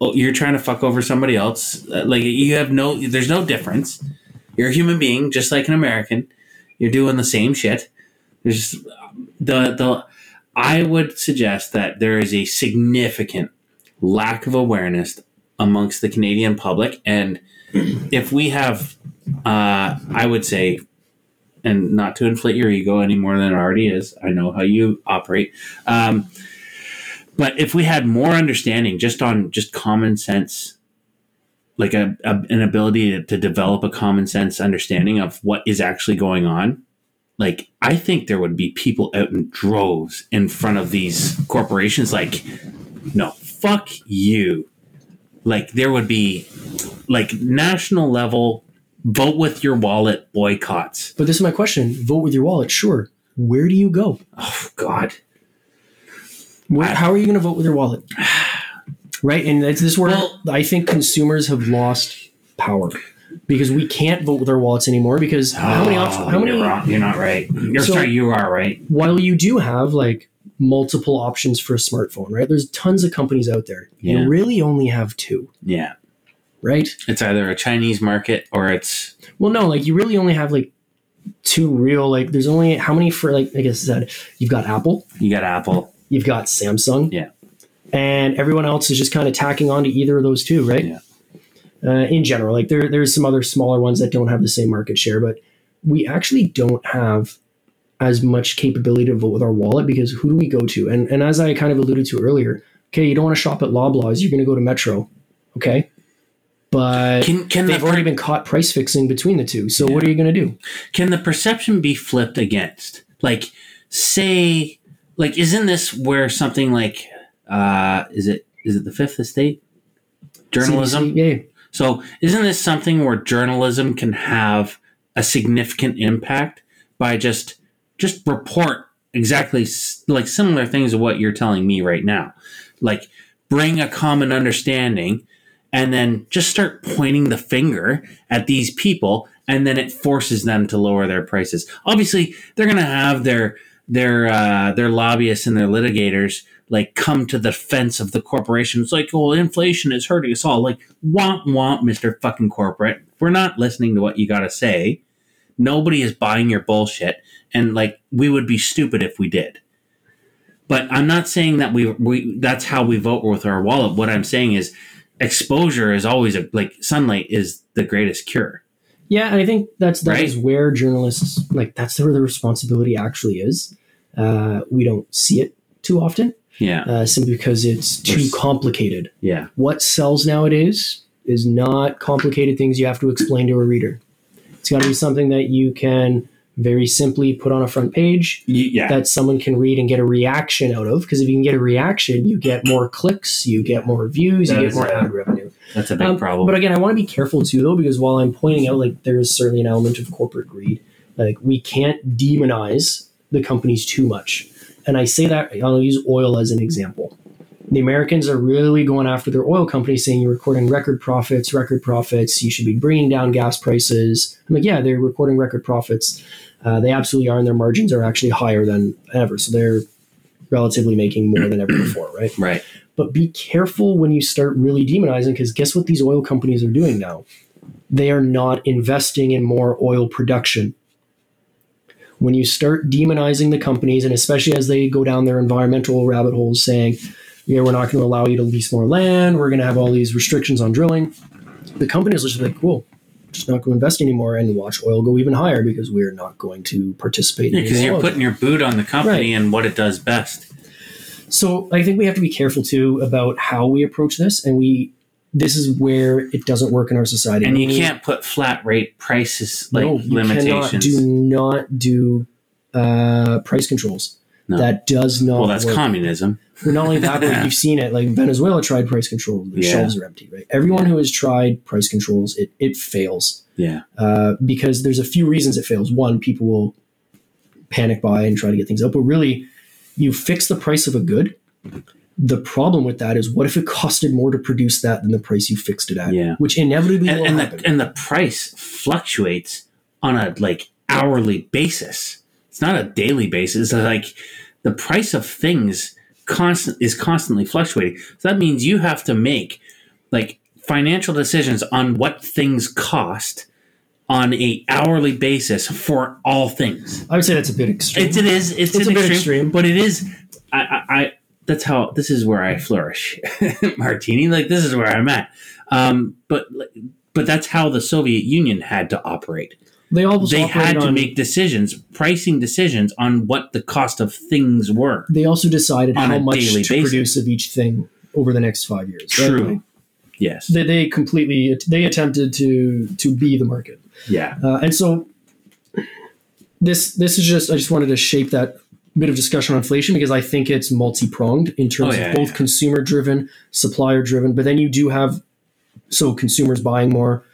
Oh, You're trying to fuck over somebody else. Uh, Like you have no, there's no difference. You're a human being, just like an American. You're doing the same shit. There's the the. I would suggest that there is a significant lack of awareness amongst the Canadian public, and if we have, uh, I would say, and not to inflate your ego any more than it already is. I know how you operate. Um, but if we had more understanding just on just common sense like a, a an ability to, to develop a common sense understanding of what is actually going on like i think there would be people out in droves in front of these corporations like no fuck you like there would be like national level vote with your wallet boycotts But this is my question: vote with your wallet. Sure. Where do you go? oh god Where, I- how are you going to vote with your wallet? Right, and this is where Well- I think consumers have lost power because we can't vote with our wallets anymore. Because how many Oh, options? How many? you're wrong you're not right you're So- sorry you are right While you do have like multiple options for a smartphone, right? There's tons of companies out there. Yeah. You really only have two, yeah right? It's either a Chinese market or it's Well, no, like you really only have like two real. Like, there's only how many for like I guess I said you've got Apple, you got Apple. you've got Samsung, Yeah. and everyone else is just kind of tacking on to either of those two, right? Yeah. Uh, in general, like there, there's some other smaller ones that don't have the same market share, but we actually don't have as much capability to vote with our wallet because who do we go to? And and as I kind of alluded to earlier, okay, you don't want to shop at Loblaws, you're going to go to Metro, okay? But Can can they've the already been caught price fixing between the two. So what are you going to do? can the perception be flipped against? Like, say, like, isn't this where something like, uh, is it is it the Fifth Estate journalism? CBC, yeah. So, isn't this something where journalism can have a significant impact by just just report exactly like similar things to what you're telling me right now, like bring a common understanding, and then just start pointing the finger at these people, and then it forces them to lower their prices. Obviously, they're going to have their their uh, their lobbyists and their litigators like come to the fence of the corporation. It's like, well, inflation is hurting us all. Like, womp womp, Mister Fucking Corporate. We're not listening to what you got to say. Nobody is buying your bullshit, and like, we would be stupid if we did. But I'm not saying that we we that's how we vote with our wallet. What I'm saying is, exposure is always a like sunlight is the greatest cure. Yeah, and I think that's that Right. is where journalists like that's where the responsibility actually is. Uh, we don't see it too often, Yeah, uh, simply because it's too There's- complicated. yeah, What sells nowadays is not complicated things you have to explain to a reader. It's got to be something that you can very simply put on a front page yeah. that someone can read and get a reaction out of. Because if you can get a reaction, you get more clicks, you get more views, you get more ad revenue. That's a big Um, problem. But again, I want to be careful too, though, because while I'm pointing out like there is certainly an element of corporate greed, like we can't demonize the companies too much. And I say that I'll use oil as an example. The Americans are really going after their oil companies, saying you're recording record profits, record profits. You should be bringing down gas prices. I'm like, yeah, they're recording record profits. Uh, they absolutely are, and their margins are actually higher than ever. So they're relatively making more than ever before, right? right. But be careful when you start really demonizing because guess what these oil companies are doing now? They are not investing in more oil production. When you start demonizing the companies, and especially as they go down their environmental rabbit holes saying, yeah, we're not going to allow you to lease more land, we're going to have all these restrictions on drilling, the companies are just like, cool, just not going to invest anymore and watch oil go even higher because we're not going to participate in Because you're putting your boot on the company Right. and what it does best. So I think we have to be careful too about how we approach this, and we this is where it doesn't work in our society. And you We- can't put flat rate prices like no, you cannot limitations. do not do uh, price controls. No. That does not. well, that's work. communism. Well, not only that, but you've seen it. Like Venezuela tried price control; the Yeah. shelves are empty. Right. Everyone who has tried price controls, it it fails Yeah. uh, because there's a few reasons it fails. One, people will panic buy and try to get things up, but really, you fix the price of a good. The problem with that is, what if it costed more to produce that than the price you fixed it at? Yeah. Which inevitably And, will and happen. the and the price fluctuates on a like hourly basis. It's not a daily basis. It's like the price of things constant is constantly fluctuating. So that means you have to make like financial decisions on what things cost on a hourly basis for all things. I would say that's a bit extreme. It's, it is. It's, It's a bit extreme, extreme. but it is. I, I, I. That's how. This is where I flourish, Martini. Like this is where I'm at. Um, but but that's how the Soviet Union had to operate. they all They had to make decisions, pricing decisions on what the cost of things were. They also decided on how much to basis. produce of each thing over the next five years. right? True. Yes. They, they completely they attempted to to be the market. Yeah. Uh, and so this this is just I just wanted to shape that bit of discussion on inflation because I think it's multi pronged in terms Oh, yeah, of both yeah. consumer driven, supplier driven, but then you do have so consumers buying more,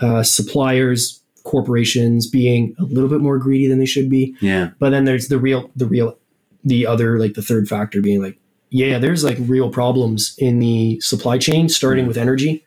uh, suppliers, corporations being a little bit more greedy than they should be, Yeah. but then there's the real the real the other like the third factor being like yeah there's like real problems in the supply chain starting with energy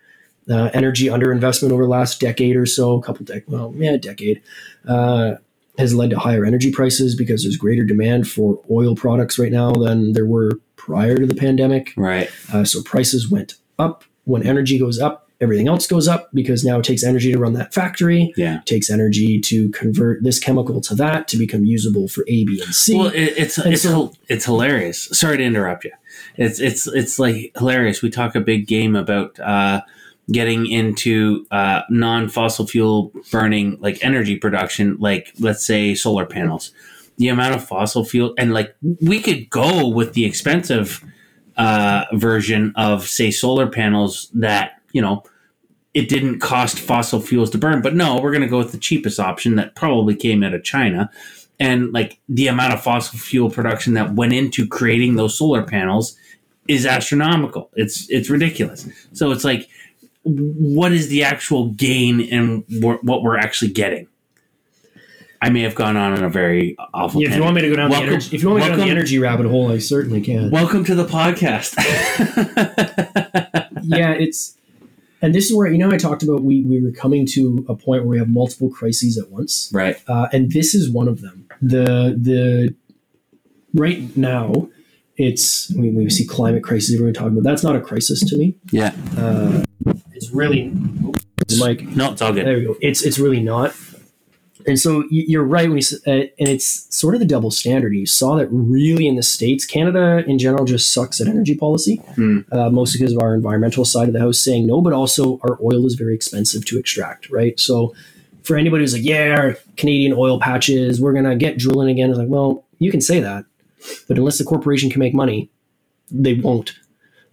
uh, energy underinvestment over the last decade or so a couple dec well yeah decade uh, has led to higher energy prices because there's greater demand for oil products right now than there were prior to the pandemic Right. uh, so prices went up when energy goes up everything else goes up because now it takes energy to run that factory Yeah. It takes energy to convert this chemical to that to become usable for a b and c Well, it, it's And it's so- it's hilarious. Sorry to interrupt you. It's it's it's like hilarious. We talk a big game about uh, getting into uh, non-fossil fuel burning like energy production, like let's say solar panels. the amount of fossil fuel and like we could go with the expensive uh, version of say solar panels that you know it didn't cost fossil fuels to burn but no we're going to go with the cheapest option that probably came out of china. And like the amount of fossil fuel production that went into creating those solar panels is astronomical. It's it's ridiculous. So it's like what is the actual gain and what we're actually getting I may have gone on in a very awful. Yeah, if you want me to go down Welcome- the energy, if you want me to go down the energy rabbit hole, I certainly can. Welcome to the podcast. yeah, it's and this is where you know I talked about we we were coming to a point where we have multiple crises at once, right. uh, and this is one of them. The the right now, it's we, we see climate crisis. Everyone talking about that's not a crisis to me. Yeah. Uh, it's really the mic. No, it's. There we go. It's it's really not. And so you're right when you, s- uh, and it's sort of the double standard. You saw that really in the states, Canada in general just sucks at energy policy, Hmm. uh, mostly because of our environmental side of the house saying no, but also our oil is very expensive to extract, right? So for anybody who's like, yeah, Canadian oil patches, we're gonna get drilling again, it's like, well, you can say that, but unless the corporation can make money, they won't.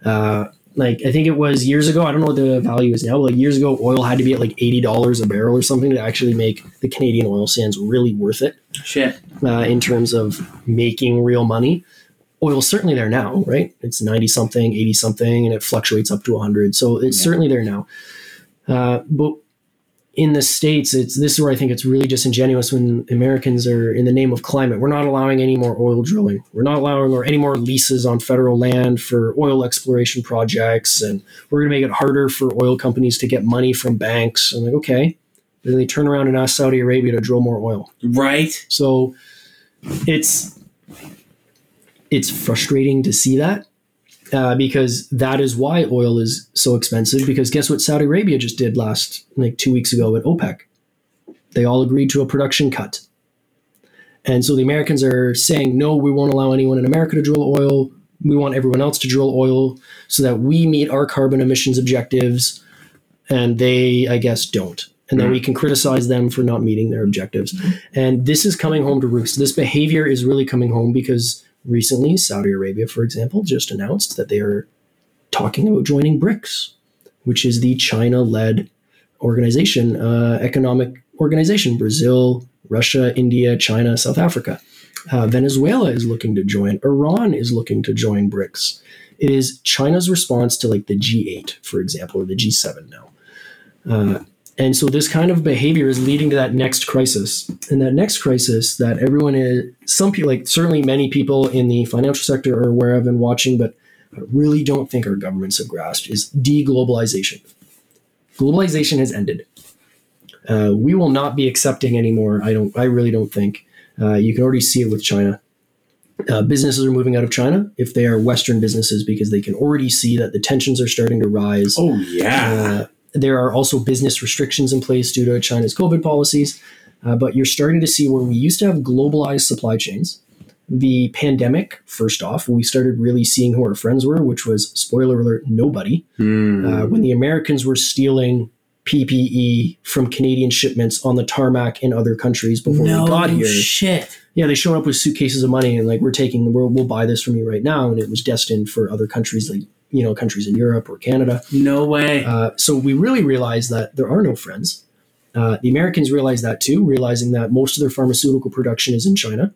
Uh, like I think it was years ago. I don't know what the value is now. But like years ago, oil had to be at like eighty dollars a barrel or something to actually make the Canadian oil sands really worth it Shit. uh, in terms of making real money. Oil's certainly there now, right? It's ninety something, eighty something, and it fluctuates up to hundred. So it's Yeah. certainly there now. Uh, but in the states, it's this is where I think it's really disingenuous when Americans are in the name of climate. We're not allowing any more oil drilling. We're not allowing or any more leases on federal land for oil exploration projects, and we're going to make it harder for oil companies to get money from banks. I'm like, okay. Then they turn around and ask Saudi Arabia to drill more oil. Right. So it's it's frustrating to see that uh, because that is why oil is so expensive. Because guess what Saudi Arabia just did last like two weeks ago at OPEC? They all agreed to a production cut, and so the Americans are saying no, we won't allow anyone in America to drill oil. We want everyone else to drill oil so that we meet our carbon emissions objectives, and they, I guess, don't. And then we can criticize them for not meeting their objectives. And this is coming home to roost. This behavior is really coming home because recently, Saudi Arabia, for example, just announced that they are talking about joining BRICS, which is the China led organization, uh, economic organization Brazil, Russia, India, China, South Africa. Uh, Venezuela is looking to join. Iran is looking to join BRICS. It is China's response to like the G8, for example, or the G7 now. Uh, and so this kind of behavior is leading to that next crisis. And that next crisis that everyone is, some people, like certainly many people in the financial sector are aware of and watching, but I really don't think our governments have grasped is deglobalization. Globalization has ended. Uh, we will not be accepting anymore. I don't. I really don't think. Uh, you can already see it with China. Uh, businesses are moving out of China if they are Western businesses because they can already see that the tensions are starting to rise. Oh yeah. There are also business restrictions in place due to China's COVID policies. Uh, but you're starting to see where we used to have globalized supply chains. The pandemic, first off, we started really seeing who our friends were, which was, spoiler alert, nobody. Hmm. Uh, when the Americans were stealing PPE from Canadian shipments on the tarmac in other countries before no we got here. shit. Yeah, they showed up with suitcases of money and like we're taking we'll, we'll buy this from you right now, and it was destined for other countries like you know countries in Europe or Canada. No way. Uh, so we really realized that there are no friends. Uh, the Americans realized that too, realizing that most of their pharmaceutical production is in China,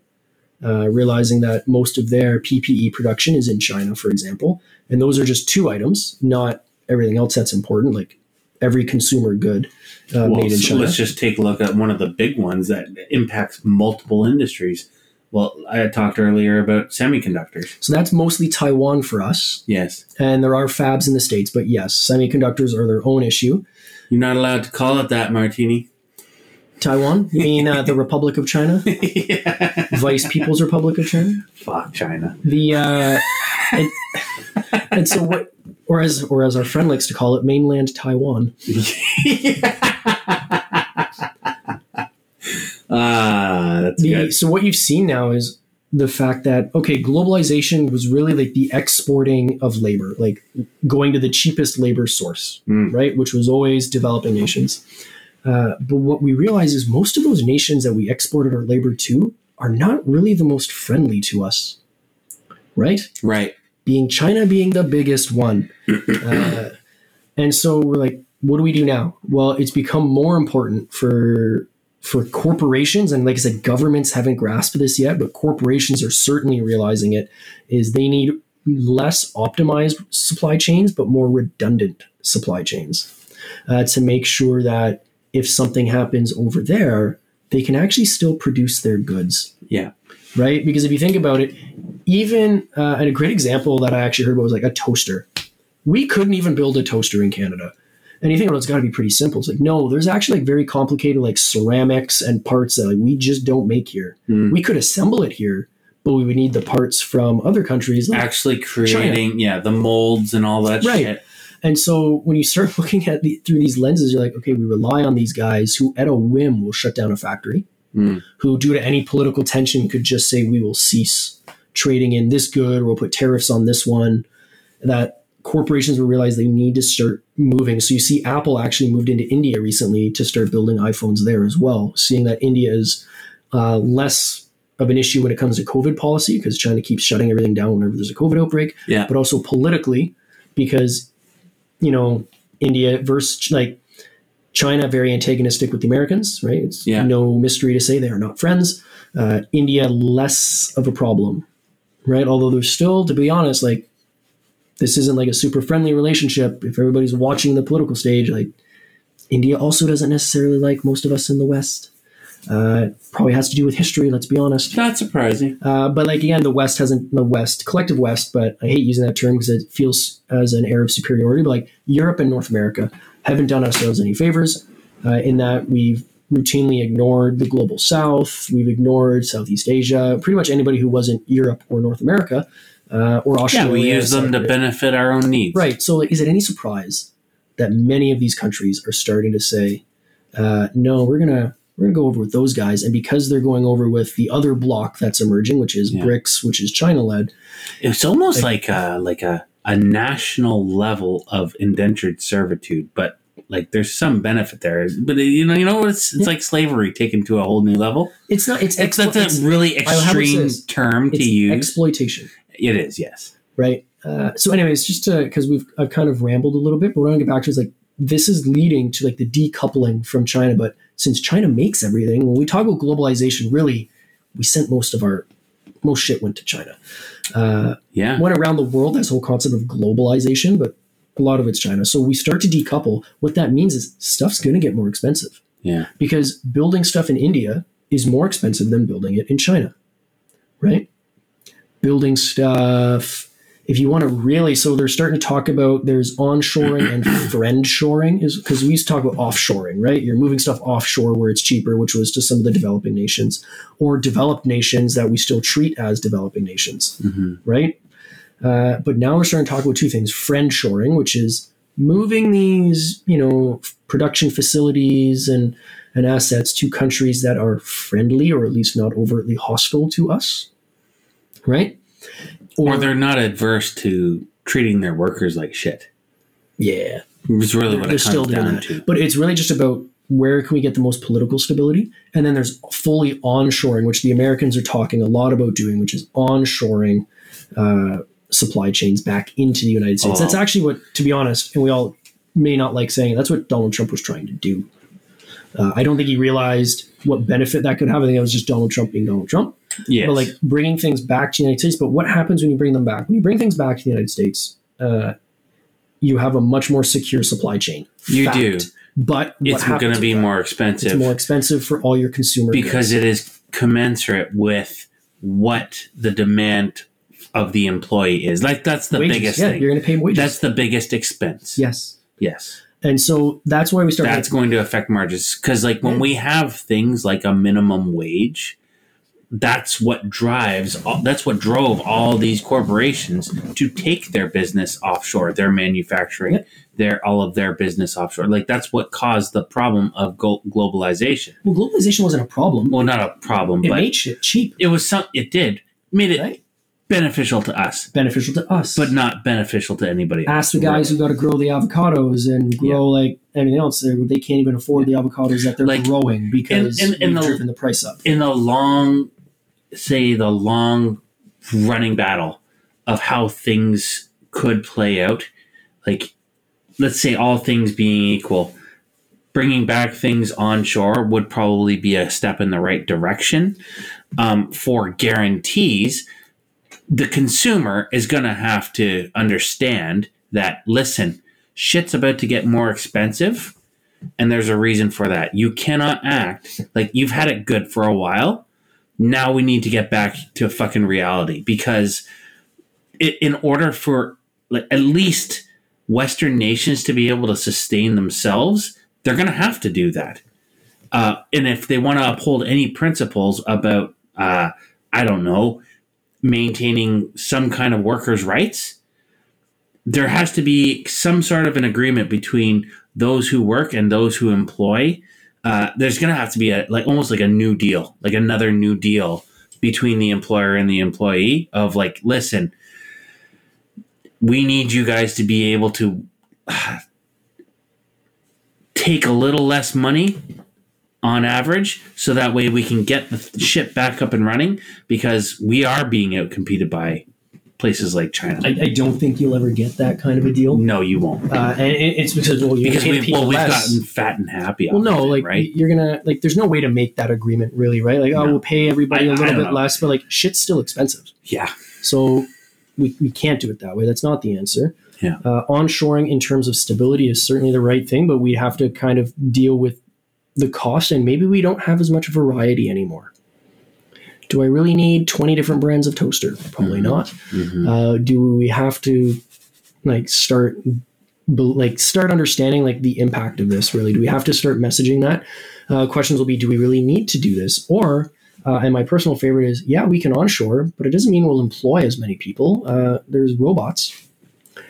uh, realizing that most of their PPE production is in China, for example. And those are just two items, not everything else that's important, like every consumer good uh, well, made in so China. let's just take a look at one of the big ones that impacts multiple industries. Well, I had talked earlier about semiconductors. so that's mostly Taiwan for us. Yes. And there are fabs in the States, but yes, semiconductors are their own issue. You're not allowed to call it that, Martini. Taiwan? You mean uh, the Republic of China? yeah. Vice People's Republic of China? Fuck China. The uh, and, and so what, or as or as our friend likes to call it, mainland Taiwan. Ah, that's The, good. so what you've seen now is the fact that okay, globalization was really like the exporting of labor, like going to the cheapest labor source, Mm. right? Which was always developing nations. Uh, but what we realize is most of those nations that we exported our labor to are not really the most friendly to us, right? Right. Being China being the biggest one. uh, and so we're like, what do we do now? Well, it's become more important for for corporations and like I said, governments haven't grasped this yet, but corporations are certainly realizing it. Is they need less optimized supply chains, but more redundant supply chains uh, to make sure that if something happens over there, they can actually still produce their goods. Yeah. Right? Because if you think about it, even, uh, and a great example that I actually heard about was like a toaster. We couldn't even build a toaster in Canada. And you think, well, it's got to be pretty simple. It's like, no, there's actually like very complicated like ceramics and parts that like we just don't make here. Mm. We could assemble it here, but we would need the parts from other countries. Like Actually creating, yeah, the molds and all that Right. shit. And so when you start looking at the, through these lenses, you're like, okay, we rely on these guys who, at a whim, will shut down a factory, Mm. who, due to any political tension, could just say we will cease trading in this good, or we'll put tariffs on this one. That corporations will realize they need to start moving. So you see, Apple actually moved into India recently to start building iPhones there as well, seeing that India is uh, less of an issue when it comes to COVID policy because China keeps shutting everything down whenever there's a COVID outbreak Yeah. but also politically because you know India versus like China very antagonistic with the Americans, right? It's Yeah. no mystery to say they are not friends. Uh, India less of a problem, right? Although there's still, to be honest, like this isn't like a super friendly relationship. If everybody's watching the political stage, like India also doesn't necessarily like most of us in the West. Uh, probably has to do with history. Let's be honest. Not surprising. Uh, but like again, the West hasn't the West collective West, but I hate using that term because it feels as an air of superiority. But like Europe and North America haven't done ourselves any favors uh, in that we've routinely ignored the global South, we've ignored Southeast Asia, pretty much anybody who wasn't Europe or North America uh, or Yeah, Australia. we use them to benefit our own needs. Right. So, is it any surprise that many of these countries are starting to say, uh, "No, we're gonna we're gonna go over with those guys," and because they're going over with the other block that's emerging, which is Yeah. BRICS, which is China led, It's almost like a like a a national level of indentured servitude, but like there's some benefit there. But you know, you know, it's it's Yeah. like slavery taken to a whole new level. it's not. It's that's a really I- how would I say extreme term to it's use. exploitation, it is, yes. right? Uh, so, anyways, just to because we've I've kind of rambled a little bit, but what I want to get back to is like this is leading to like the decoupling from China. But since China makes everything, when we talk about globalization, really, we sent most of our most shit went to China. Uh, Yeah. went around the world, this whole concept of globalization, but a lot of it's China. So we start to decouple. What that means is stuff's going to get more expensive Yeah. because building stuff in India is more expensive than building it in China, right? Building stuff. If you want to really, so they're starting to talk about there's onshoring and friend shoring, is because we used to talk about offshoring, right? You're moving stuff offshore where it's cheaper, which was to some of the developing nations, or developed nations that we still treat as developing nations hmm right? Uh, but now we're starting to talk about two things: friend shoring, which is moving these, you know, production facilities and and assets to countries that are friendly or at least not overtly hostile to us, right? Or they're not adverse to treating their workers like shit. yeah, It's really what they're it still comes doing down that. to. But it's really just about where can we get the most political stability, and then there's fully onshoring, which the Americans are talking a lot about doing, which is onshoring uh, supply chains back into the United States. Oh. That's actually what, to be honest, and we all may not like saying it, that's what Donald Trump was trying to do. Uh, I don't think he realized what benefit that could have. I think it was just Donald Trump being Donald Trump. Yes. But like bringing things back to the United States. But what happens when you bring them back? When you bring things back to the United States, uh, you have a much more secure supply chain. You Fact. do. But it's going to be more expensive. It's more expensive for all your consumers because goods. it is commensurate with what the demand of the employee is. Like that's the Wages. biggest yeah, thing. You're going to pay wages. That's the biggest expense. yes, Yes. and so that's why we start. That's going to affect margins because like when we have things like a minimum wage, that's what drives all, that's what drove all these corporations to take their business offshore, their manufacturing, Yeah. their all of their business offshore. Like that's what caused the problem of globalization. well, globalization wasn't a problem. Well, not a problem, it made shit cheap, it was some it did made it right? beneficial to us Beneficial to us, but not beneficial to anybody ask the else. guys who got to grow the avocados and grow like anything else. They they can't even afford the avocados that they're Like, growing because and- and we've the- driven the price up. in the long say the long running battle of how things could play out, like let's say all things being equal, bringing back things onshore would probably be a step in the right direction. Um, for guarantees, the consumer is going to have to understand that, listen, shit's about to get more expensive, and there's a reason for that. You cannot act like you've had it good for a while. Now we need to get back to fucking reality because it, in order for like, at least Western nations to be able to sustain themselves, they're going to have to do that. Uh, and if they want to uphold any principles about, uh, I don't know, maintaining some kind of workers' rights, there has to be some sort of an agreement between those who work and those who employ. Uh, there's going to have to be a like almost like a new deal, like another new deal between the employer and the employee of like, listen, we need you guys to be able to uh, take a little less money on average so that way we can get the ship back up and running because we are being outcompeted by places like China. I, I don't think you'll ever get that kind of a deal. no, you won't. Uh, and it, it's because well, you're because we've, well, we've gotten fat and happy. well, no, it, like right? you're gonna like. There's no way to make that agreement really, right? Like, oh, we'll pay everybody I- a little bit know. less, but like shit's still expensive. Yeah, So we, we can't do it that way. That's not the answer. Yeah. Uh, onshoring in terms of stability is certainly the right thing, but we have to kind of deal with the cost, and maybe we don't have as much variety anymore. Do I really need 20 different brands of toaster? Probably not. Mhm. Uh, do we have to like start like start understanding like the impact of this really? Do we have to start messaging that? Uh, questions will be do we really need to do this? Or uh, and my personal favorite is yeah we can onshore but it doesn't mean we'll employ as many people. Uh, there's robots.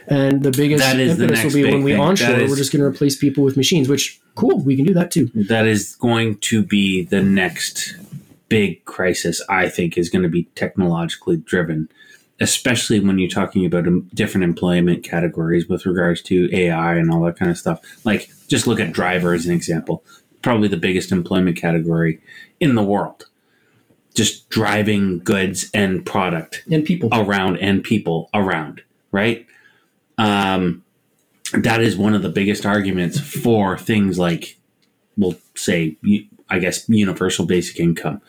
And the biggest is the impetus will be when we onshore is- we're just going to replace people with machines which cool we can do that too. That is going to be the next big crisis. I think is going to be technologically driven, especially when you're talking about um, different employment categories with regards to AI and all that kind of stuff. Like, just look at driver as an example. Probably the biggest employment category in the world. Just driving goods and product and people around and people around, right? Um, that is one of the biggest arguments for things like, we'll say, I guess, universal basic income.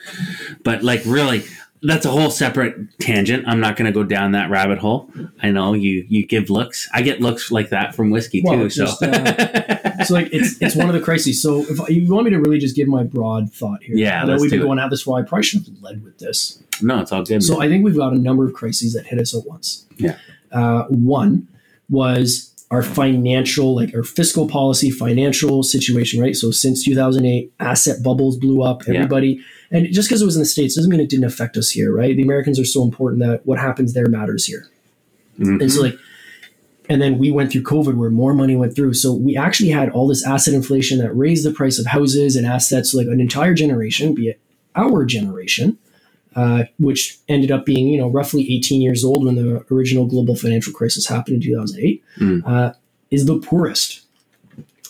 But like, really, that's a whole separate tangent. I'm not going to go down that rabbit hole. I know you you give looks. I get looks like that from whiskey Well, too. So just, so like it's it's one of the crises. So if you want me to really just give my broad thought here, Yeah, I know we've been going at this for while. I probably should have led with this. no, it's all good. So man. I think we've got a number of crises that hit us at once. Yeah. Uh, one was our financial, like our fiscal policy, financial situation, right? So since 2008, asset bubbles blew up. Yeah. Everybody, and just because it was in the states doesn't mean it didn't affect us here, right? The Americans are so important that what happens there matters here. Mhm. And so like and then we went through COVID where more money went through. So we actually had all this asset inflation that raised the price of houses and assets like an entire generation, be it our generation, uh, which ended up being, you know, roughly 18 years old when the original global financial crisis happened in 2008, Mm. uh, is the poorest.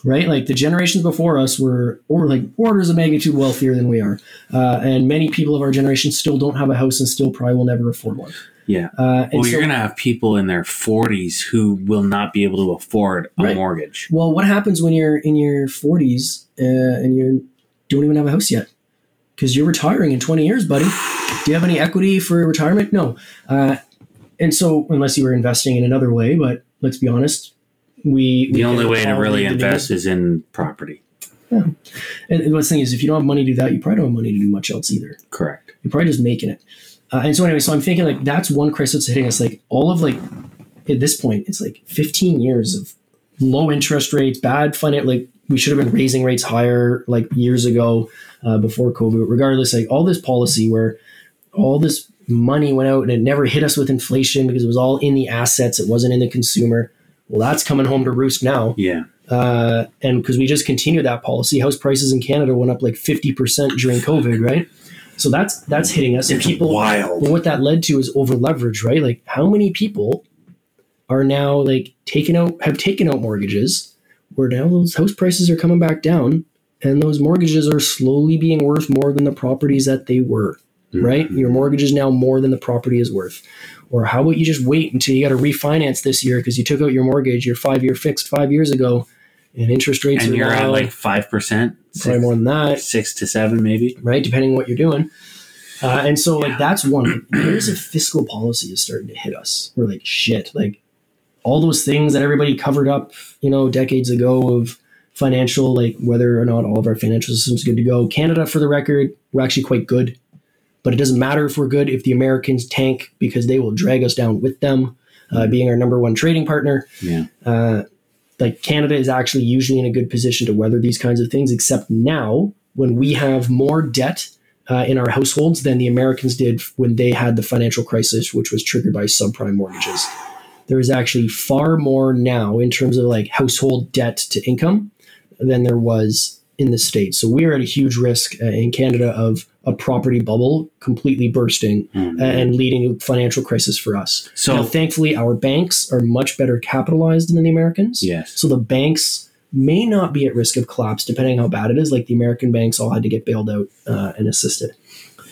Right, like the generations before us were, or like orders of magnitude wealthier than we are, uh, and many people of our generation still don't have a house and still probably will never afford one. yeah. Uh, Well, so- you're going to have people in their 40s who will not be able to afford a Right. mortgage. Well, what happens when you're in your 40s uh, and you don't even have a house yet? Because you're retiring in 20 years, buddy. Do you have any equity for retirement? No. Uh, and so, unless you were investing in another way, but let's be honest, we. The we only way to really invest is in property. And, and the thing is, if you don't have money to do that, you probably don't have money to do much else either. Correct. You're probably just making it. Uh, and so anyway, so I'm thinking like that's one crisis that's hitting us. Like all of like at this point, it's like 15 years of low interest rates, bad finance. Like we should have been raising rates higher like years ago uh, before COVID. Regardless, like all this policy where all this money went out and it never hit us with inflation because it was all in the assets. It wasn't in the consumer. Well, that's coming home to roost now. Yeah. Uh, and because we just continued that policy, house prices in Canada went up like 50% during COVID, right? So that's that's hitting us. And people wild. well, what that led to is over leverage, right? Like how many people are now like taking out have taken out mortgages where now those house prices are coming back down and those mortgages are slowly being worth more than the properties that they were. right? Your mortgage is now more than the property is worth. Or how about you just wait until you got to refinance this year because you took out your mortgage, your five year fixed five years ago, and interest rates And are you're at now like five percent, probably more than that, six to seven, maybe. right? Depending on what you're doing. Uh, and so, like, that's one. Here's a fiscal policy is starting to hit us. We're like, shit, like all those things that everybody covered up, you know, decades ago of financial, like whether or not all of our financial systems good to go. Canada, for the record, we're actually quite good, but it doesn't matter if we're good if the Americans tank because they will drag us down with them, uh, being our number one trading partner Yeah. uh, like Canada is actually usually in a good position to weather these kinds of things, except now when we have more debt uh, in our households than the Americans did when they had the financial crisis, which was triggered by subprime mortgages. There is actually far more now in terms of like household debt to income than there was in the States. So we are at a huge risk uh, in Canada of a property bubble completely bursting Mhm. and leading a financial crisis for us. So Now, thankfully, our banks are much better capitalized than the Americans. yes. So the banks may not be at risk of collapse, depending on how bad it is. Like the American banks all had to get bailed out uh, and assisted.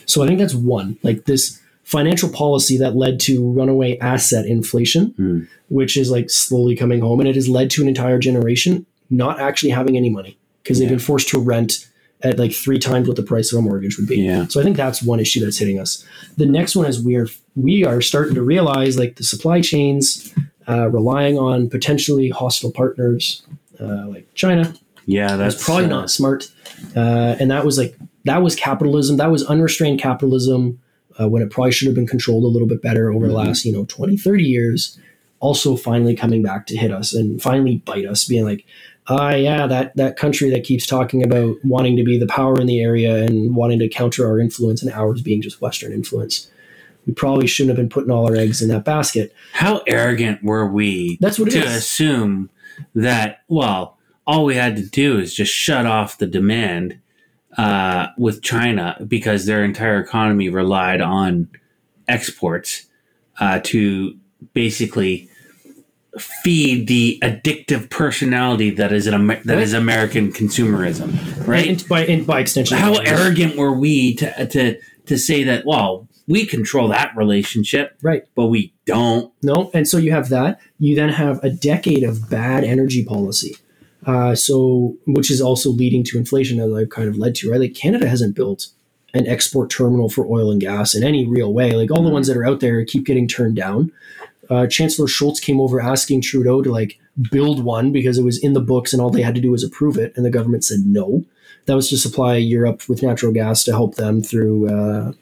So I think that's one. Like this financial policy that led to runaway asset inflation, Hmm. which is like slowly coming home, and it has led to an entire generation not actually having any money because they've been forced to rent at like three times what the price of a mortgage would be. Yeah. So I think that's one issue that's hitting us. The next one is we are we are starting to realize like the supply chains uh, relying on potentially hostile partners uh, like China. Yeah, That's that's probably uh, not smart. Uh, and that was like that was capitalism. That was unrestrained capitalism uh, when it probably should have been controlled a little bit better over the Mhm. last you know 20, 30 years. Also, finally coming back to hit us and finally bite us, being like, ah, yeah, that that country that keeps talking about wanting to be the power in the area and wanting to counter our influence and ours being just Western influence. We probably shouldn't have been putting all our eggs in that basket. How arrogant were we That's what it to is. assume that, well, all we had to do is just shut off the demand uh, with China because their entire economy relied on exports uh, to basically feed the addictive personality that is an Amer- that is American consumerism, right? And by and by extension, How arrogant were we to to to say that? Well, we control that relationship, Right. But we don't. No, and so you have that. You then have a decade of bad energy policy. Uh, so, which is also leading to inflation, as I've kind of led to, right? Like Canada hasn't built an export terminal for oil and gas in any real way. Like all the ones that are out there keep getting turned down. Uh, Chancellor Scholz came over asking Trudeau to like build one because it was in the books and all they had to do was approve it, and the government said no. That was to supply Europe with natural gas to help them through uh,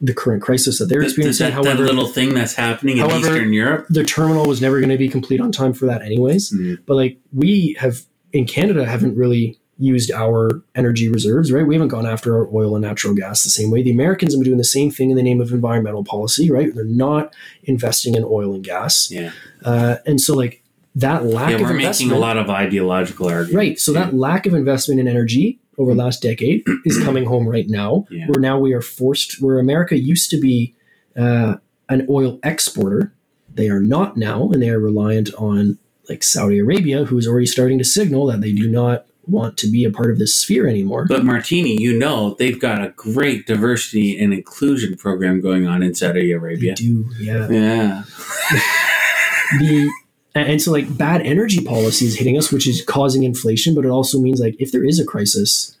the current crisis that they're experiencing. that, that However, little thing that's happening in However- Eastern Europe. the terminal was never going to be complete on time for that anyways Mm. but like we have in canada haven't really used our energy reserves right? We haven't gone after our oil and natural gas the same way. The americans have been doing the same thing in the name of environmental policy right? They're not investing in oil and gas. Yeah, uh, and so like that lack yeah, of we're making investment a lot of ideological arguments. right. So that lack of investment in energy over the last decade is coming home right now Yeah. where now we are forced where america used to be uh, an oil exporter. They are not now and they are reliant on like saudi arabia who is already starting to signal that they do not want to be a part of this sphere anymore. But Martini, you know, they've got a great diversity and inclusion program going on in Saudi they Arabia. do yeah. Yeah, the and and so like bad energy policy is hitting us which is causing inflation but it also means like if there is a crisis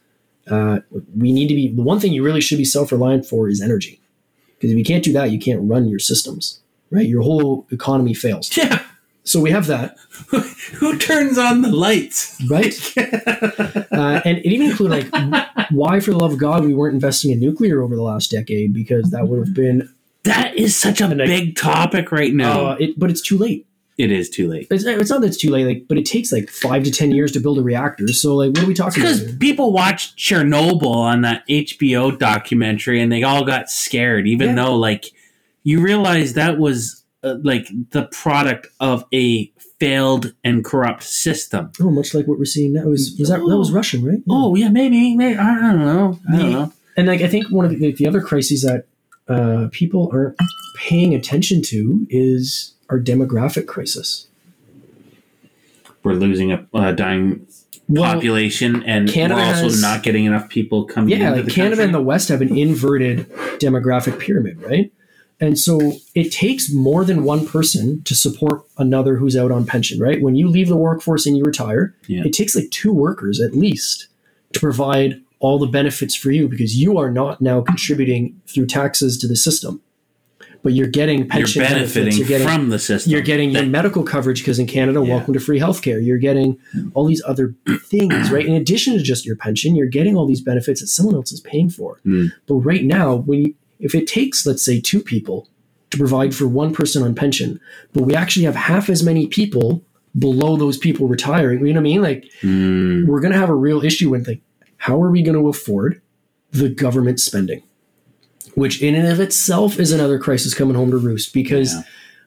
uh, we need to be the one thing you really should be self-reliant for is energy. Because if you can't do that you can't run your systems right? Your whole economy fails. Yeah. So we have that Who turns on the lights? right uh, and it even included like why for the love of god we weren't investing in nuclear over the last decade because that would have been That is such a And I- big topic right now. uh, it, but it's too late it is too late. it's, it's not that it's too late like but it takes like five to ten years to build a reactor so like what are we talking about Because people watched Chernobyl on that HBO documentary and they all got scared, even Yeah. though, like, you realize that was uh, like the product of a failed and corrupt system. Oh, much like what we're seeing now. Was, was that that was Russian, right? Yeah. Oh, yeah, maybe. maybe I don't know. I don't know. and like I think one of the, the other crises that uh, people aren't paying attention to is our demographic crisis. we're losing a uh, dying Well, population, and Canada we're also has- not getting enough people coming yeah, into like the Canada country. and the West have an inverted demographic pyramid, right? And so it takes more than one person to support another who's out on pension, right? When you leave the workforce and you retire, Yeah. it takes like two workers at least to provide all the benefits for you because you are not now contributing through taxes to the system. But you're getting you're pension benefits. You're getting from the system. you're getting your medical coverage because in Canada, Yeah. welcome to free healthcare. You're getting all these other things, right? In addition to just your pension, you're getting all these benefits that someone else is paying for. Mm. But right now, when you, if it takes, let's say, two people to provide for one person on pension, but we actually have half as many people below those people retiring, you know what I mean? Like Mm, we're going to have a real issue with like, how are we going to afford the government spending? Which in and of itself is another crisis coming home to roost because Yeah.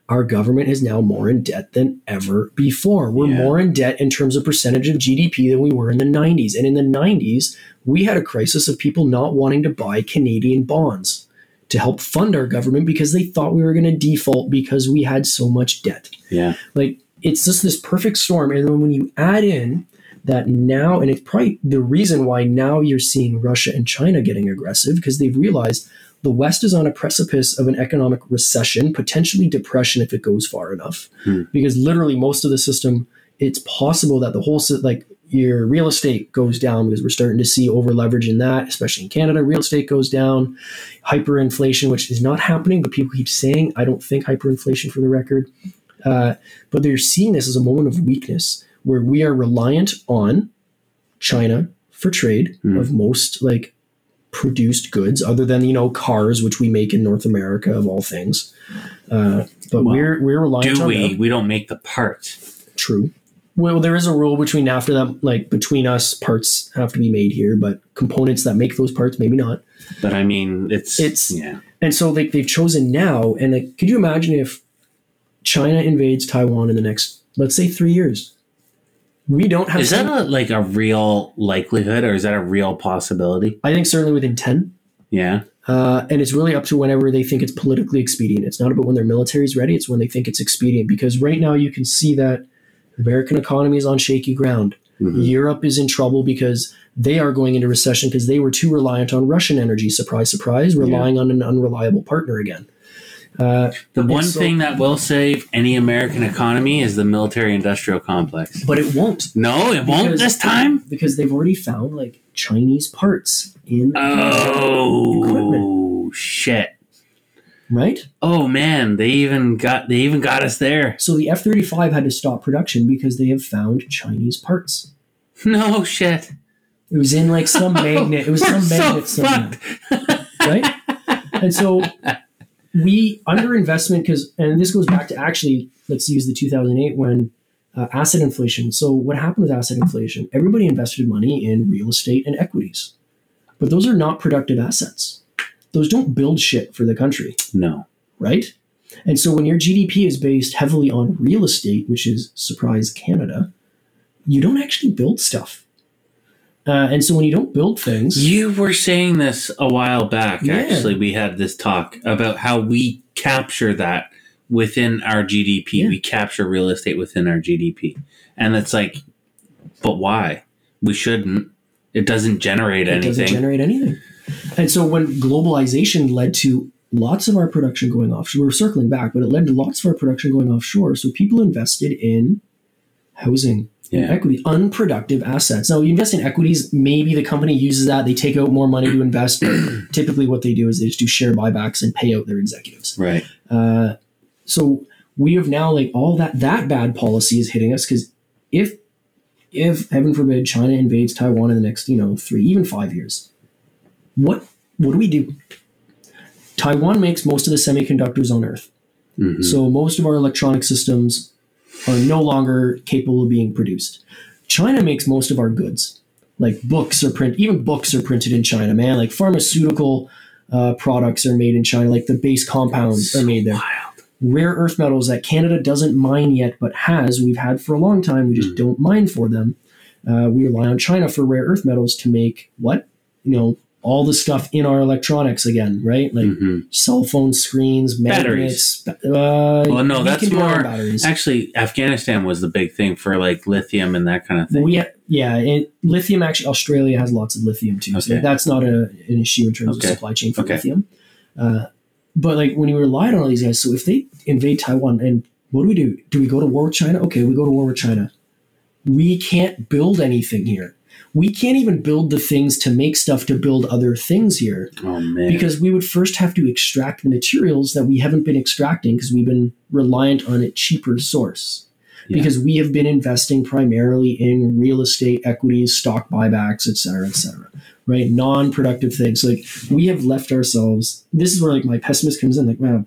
our government is now more in debt than ever before. We're Yeah. more in debt in terms of percentage of GDP than we were in the 90s. And in the 90s, we had a crisis of people not wanting to buy Canadian bonds to help fund our government because they thought we were going to default because we had so much debt. Yeah, like it's just this perfect storm and then when you add in that now and it's probably the reason why now you're seeing russia and china getting aggressive because they've realized the west is on a precipice of an economic recession potentially depression if it goes far enough. Hmm. because literally most of the system it's possible that the whole like your real estate goes down because we're starting to see over leverage in that especially in canada real estate goes down hyperinflation which is not happening but people keep saying i don't think hyperinflation for the record uh, but they're seeing this as a moment of weakness where we are reliant on China for trade Hmm. of most like produced goods, other than you know cars, which we make in North America of all things. Uh, but Well, we're we're reliant do on we? them. We don't make the parts. True. Well, there is a rule between after that like between us parts have to be made here, but components that make those parts maybe not. But I mean, it's It's- yeah. And so like they've chosen now, and like, could you imagine if China invades Taiwan in the next, let's say, three years? We don't have. Is that a, like a real likelihood, or is that a real possibility? I think certainly within ten, Yeah, uh, and it's really up to whenever they think it's politically expedient. It's not about when their military is ready; it's when they think it's expedient. Because right now, you can see that American economy is on shaky ground. Mhm. Europe is in trouble because they are going into recession because they were too reliant on Russian energy. Surprise, surprise, relying on an unreliable partner again. Uh, the one so- thing that will save any American economy is the military-industrial complex. but it won't No, it won't Because- this time. because they've already found like Chinese parts in equipment. Oh shit! Right. Oh man, they even got they even got us there. So the F thirty five had to stop production because they have found Chinese parts. No shit. It was in like some magnet. It was some so magnet somewhere, right? And so we underinvestment because, and this goes back to actually, let's use the two thousand eight when uh, asset inflation. So what happened with asset inflation? Everybody invested money in real estate and equities, but those are not productive assets. Those don't build shit for the country. No. right? And so when your GDP is based heavily on real estate, which is surprise Canada, you don't actually build stuff. Uh, and so when you don't build things, You were saying this a while back. Yeah. Actually, we had this talk about how we capture that within our GDP. Yeah. We capture real estate within our GDP, and it's like, but why? We shouldn't. It doesn't generate anything. it anything. doesn't generate anything. And so when globalization led to lots of our production going offshore, we're circling back, but it led to lots of our production going offshore. So people invested in housing, Yeah. equity, unproductive assets. Now, you invest in equities, maybe the company uses that, they take out more money to invest. But typically, what they do is they just do share buybacks and pay out their executives. right. Uh, so we have now like all that that bad policy is hitting us because if if heaven forbid China invades Taiwan in the next you know three even five years, what what do we do? Taiwan makes most of the semiconductors on Earth, Mhm. so most of our electronic systems are no longer capable of being produced. China makes most of our goods, like books are print. Even books are printed in China, man. Like pharmaceutical uh, products are made in China. Like the base compounds are made there Wild. rare earth metals that Canada doesn't mine yet, but has. We've had for a long time. We just Mm. don't mine for them. Uh, we rely on China for rare earth metals to make what? You know, all the stuff in our electronics again, right? Like hmm cell phone screens, magnets. Batteries. Uh, Well, no, we that's can do our own more- batteries. Actually, Afghanistan was the big thing for like lithium and that kind of thing. We ha- yeah, and lithium actually Australia has lots of lithium too. So that's not a, an issue in terms Okay. of supply chain for Okay. lithium. Uh, but like when you relied on all these guys, so if they invade Taiwan and what do we do? Do we go to war with China? Okay, we go to war with China. We can't build anything here. We can't even build the things to make stuff to build other things here Oh man, because we would first have to extract the materials that we haven't been extracting because we've been reliant on a cheaper source. Yeah. Because we have been investing primarily in real estate equities, stock buybacks, et cetera, et cetera, right? Non-productive things. Like we have left ourselves. This is where like my pessimist comes in. Like, wow,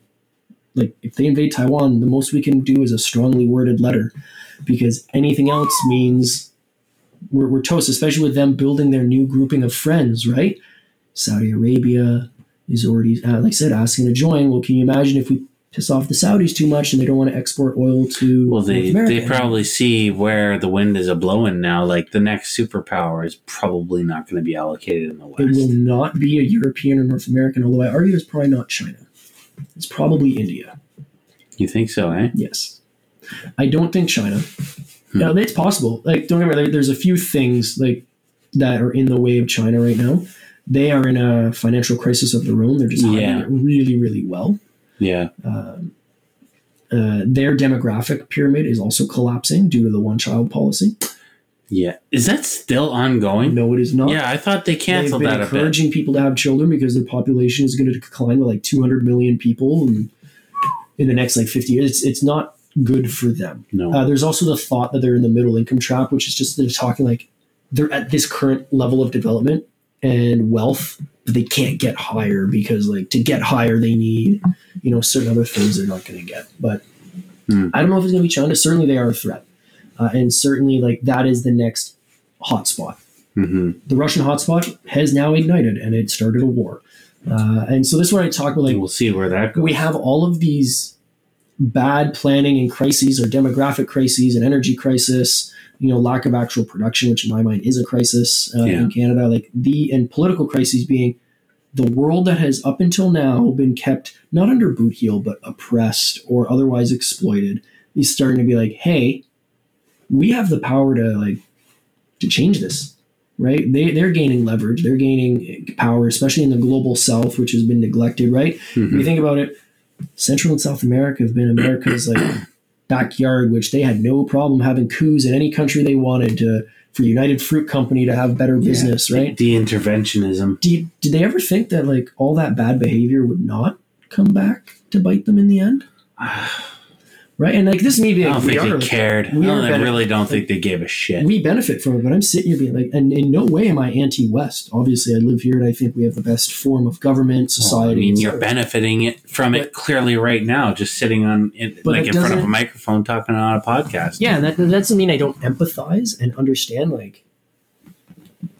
like if they invade Taiwan, the most we can do is a strongly worded letter, because anything else means we're, we're toast. Especially with them building their new grouping of friends, right? Saudi Arabia is already, uh, like I said, asking to join. Well, can you imagine if we piss off the Saudis too much and they don't want to export oil to well they they probably see where the wind is a blowing now. Like the next superpower is probably not going to be allocated in the west It will not be a European or North American, although I argue it's probably not China. It's probably India. You think so, eh? Yes. I don't think China. Hmm. Now, it's possible. Like, don't get me wrong, there's a few things like that are in the way of China right now. They are in a financial crisis of their own. They're just Yeah. it really, really well. Yeah. Um, uh, their demographic pyramid is also collapsing due to the one child policy. Yeah. Is that still ongoing? No, it is not. Yeah, I thought they They've canceled been that encouraging people to have children because their population is going to decline by like 200 million people in, in the next like 50 years. It's, it's not good for them. No. Uh, there's also the thought that they're in the middle income trap, which is just they're talking like they're at this current level of development and wealth, but they can't get higher because like to get higher they need you know certain other things they're not going to get. But Hmm. I don't know if it's going to be China. Certainly they are a threat, uh, and certainly like that is the next hotspot hmm the Russian hotspot has now ignited and it started a war. Uh, and so this is where I talk about like we'll see where that goes. we have all of these bad planning and crises or demographic crises and energy crisis, you know, lack of actual production, which in my mind is a crisis uh, Yeah. in Canada, like the and political crises being the world that has up until now been kept not under boot heel but oppressed or otherwise exploited is starting to be like, hey, we have the power to like to change this right they, they're gaining leverage they're gaining power especially in the global south which has been neglected right Mhm. if you think about it central and south america have been america's like backyard which they had no problem having coups in any country they wanted to for united fruit company to have better business right? The interventionism. did, did they ever think that like all that bad behavior would not come back to bite them in the end right and like this may be I don't think are they cared. we I, I really don't think they gave a shit. we benefit from it, but I'm sitting here being like, and in no way am I anti-West. Obviously, I live here, and I think we have the best form of government, Well, society. I mean, you're benefiting it from it clearly right now, just sitting on it, like in front of a microphone talking on a podcast. yeah, that that doesn't mean I don't empathize and understand like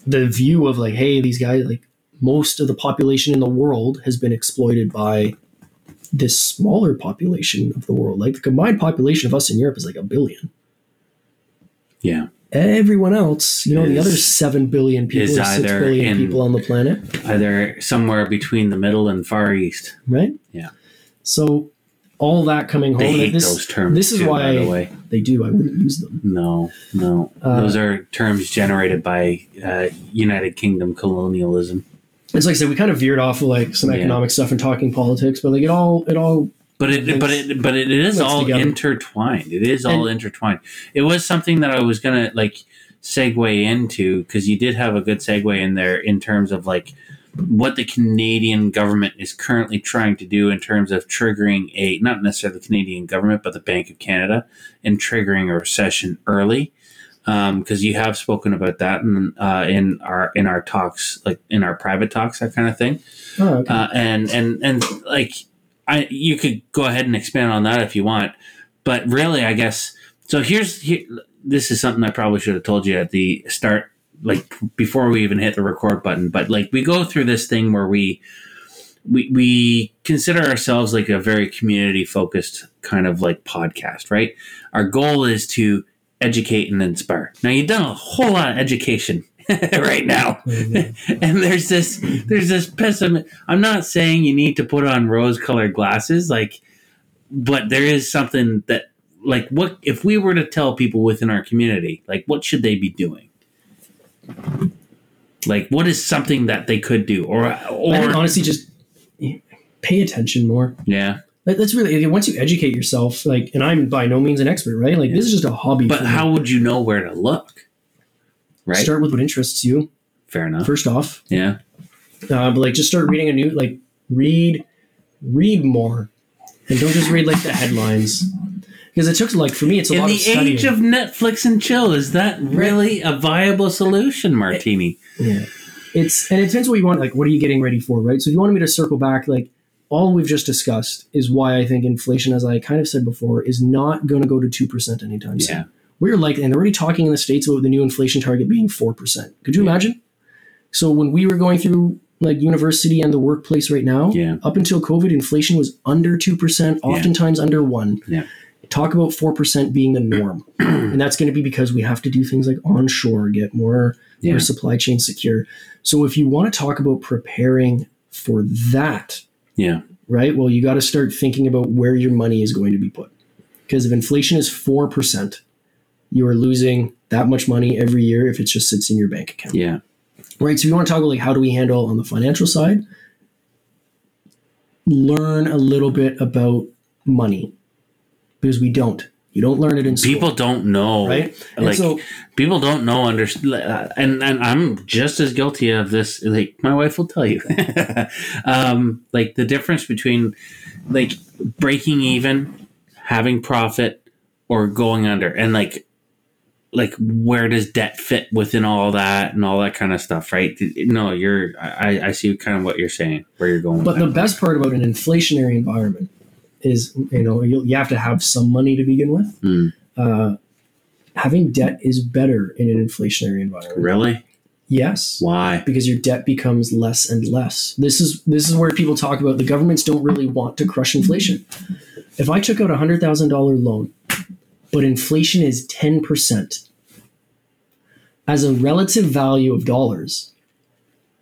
the view of like, hey, these guys, like most of the population in the world has been exploited by this smaller population of the world. Like the combined population of us in Europe is like a billion. Yeah. Everyone else, you know, the other seven billion people, is or six either in- people on the planet. Either somewhere between the middle and far east. right? Yeah. So all that coming home, They hate this, those terms. this is too, why the they do. I wouldn't use them. No, no. Uh, Those are terms generated by uh, United Kingdom colonialism. It's like I said, we kind of veered off of like some Yeah. economic stuff and talking politics, but like it all, it all, But it, but it, but it is all together. intertwined. It is all intertwined. It was something that I was gonna like segue into because you did have a good segue in there in terms of like what the Canadian government is currently trying to do in terms of triggering a not necessarily the Canadian government but the Bank of Canada and triggering a recession early. Because you have spoken about that in uh, in our in our talks, like in our private talks, that kind of thing oh, okay. uh, and and and like I you could go ahead and expand on that if you want, but really I guess so. Here's here, this is something I probably should have told you at the start, like before we even hit the record button. But like we go through this thing where we we we consider ourselves like a very community focused kind of like podcast, right? Our goal is to educate and inspire. Now you've done a whole lot of education right now. and there's this there's this pessimist. I'm not saying you need to put on rose colored glasses, like, but there is something that like what if we were to tell people within our community, like, what should they be doing? Like, what is something that they could do, or or honestly, just pay attention more. yeah? That's really once you educate yourself. Like, and I'm by no means an expert, right? Like, this is just a hobby. But for me. how would you know where to look? Right. Start with what interests you Fair enough. first off. yeah. Uh, but like, just start reading a new like read, read more, and don't just read like the headlines. Because it took like for me, it's a In lot the of studying. age of Netflix and chill, is that really a viable solution, Martini? Yeah. It's and it depends what you want. Like, what are you getting ready for, right? So, if you wanted me to circle back, like all we've just discussed is why I think inflation, as I kind of said before, is not going to go to two percent anytime soon. Yeah. We're like, and they're already talking in the states about the new inflation target being four percent. Could you Yeah. imagine? So when we were going through like university and the workplace right now, Yeah. up until COVID, inflation was under two percent, Yeah. oftentimes under one. Yeah. Talk about four percent being the norm, and that's going to be because we have to do things like onshore, get more our supply chain secure. So if you want to talk about preparing for that, Yeah. right? Well, you got to start thinking about where your money is going to be put. Because if inflation is 4%, you are losing that much money every year if it just sits in your bank account. Yeah. Right? So if you want to talk about like how do we handle on the financial side, learn a little bit about money. Because we don't. You don't learn it in school. People don't know, right? And Like so people don't know under uh, and and I'm just as guilty of this. Like my wife will tell you, um, like the difference between like breaking even, having profit, or going under, and like like where does debt fit within all that and all that kind of stuff, right? No, you're I, I see kind of what you're saying, where you're going. But the best part about an inflationary environment is, you know, you, you have to have some money to begin with. Mm. Uh, having debt is better in an inflationary environment. really Yes, why? because your debt becomes less and less. This is this is where people talk about the governments don't really want to crush inflation. If I took out a hundred thousand dollar loan, but inflation is ten percent, as a relative value of dollars,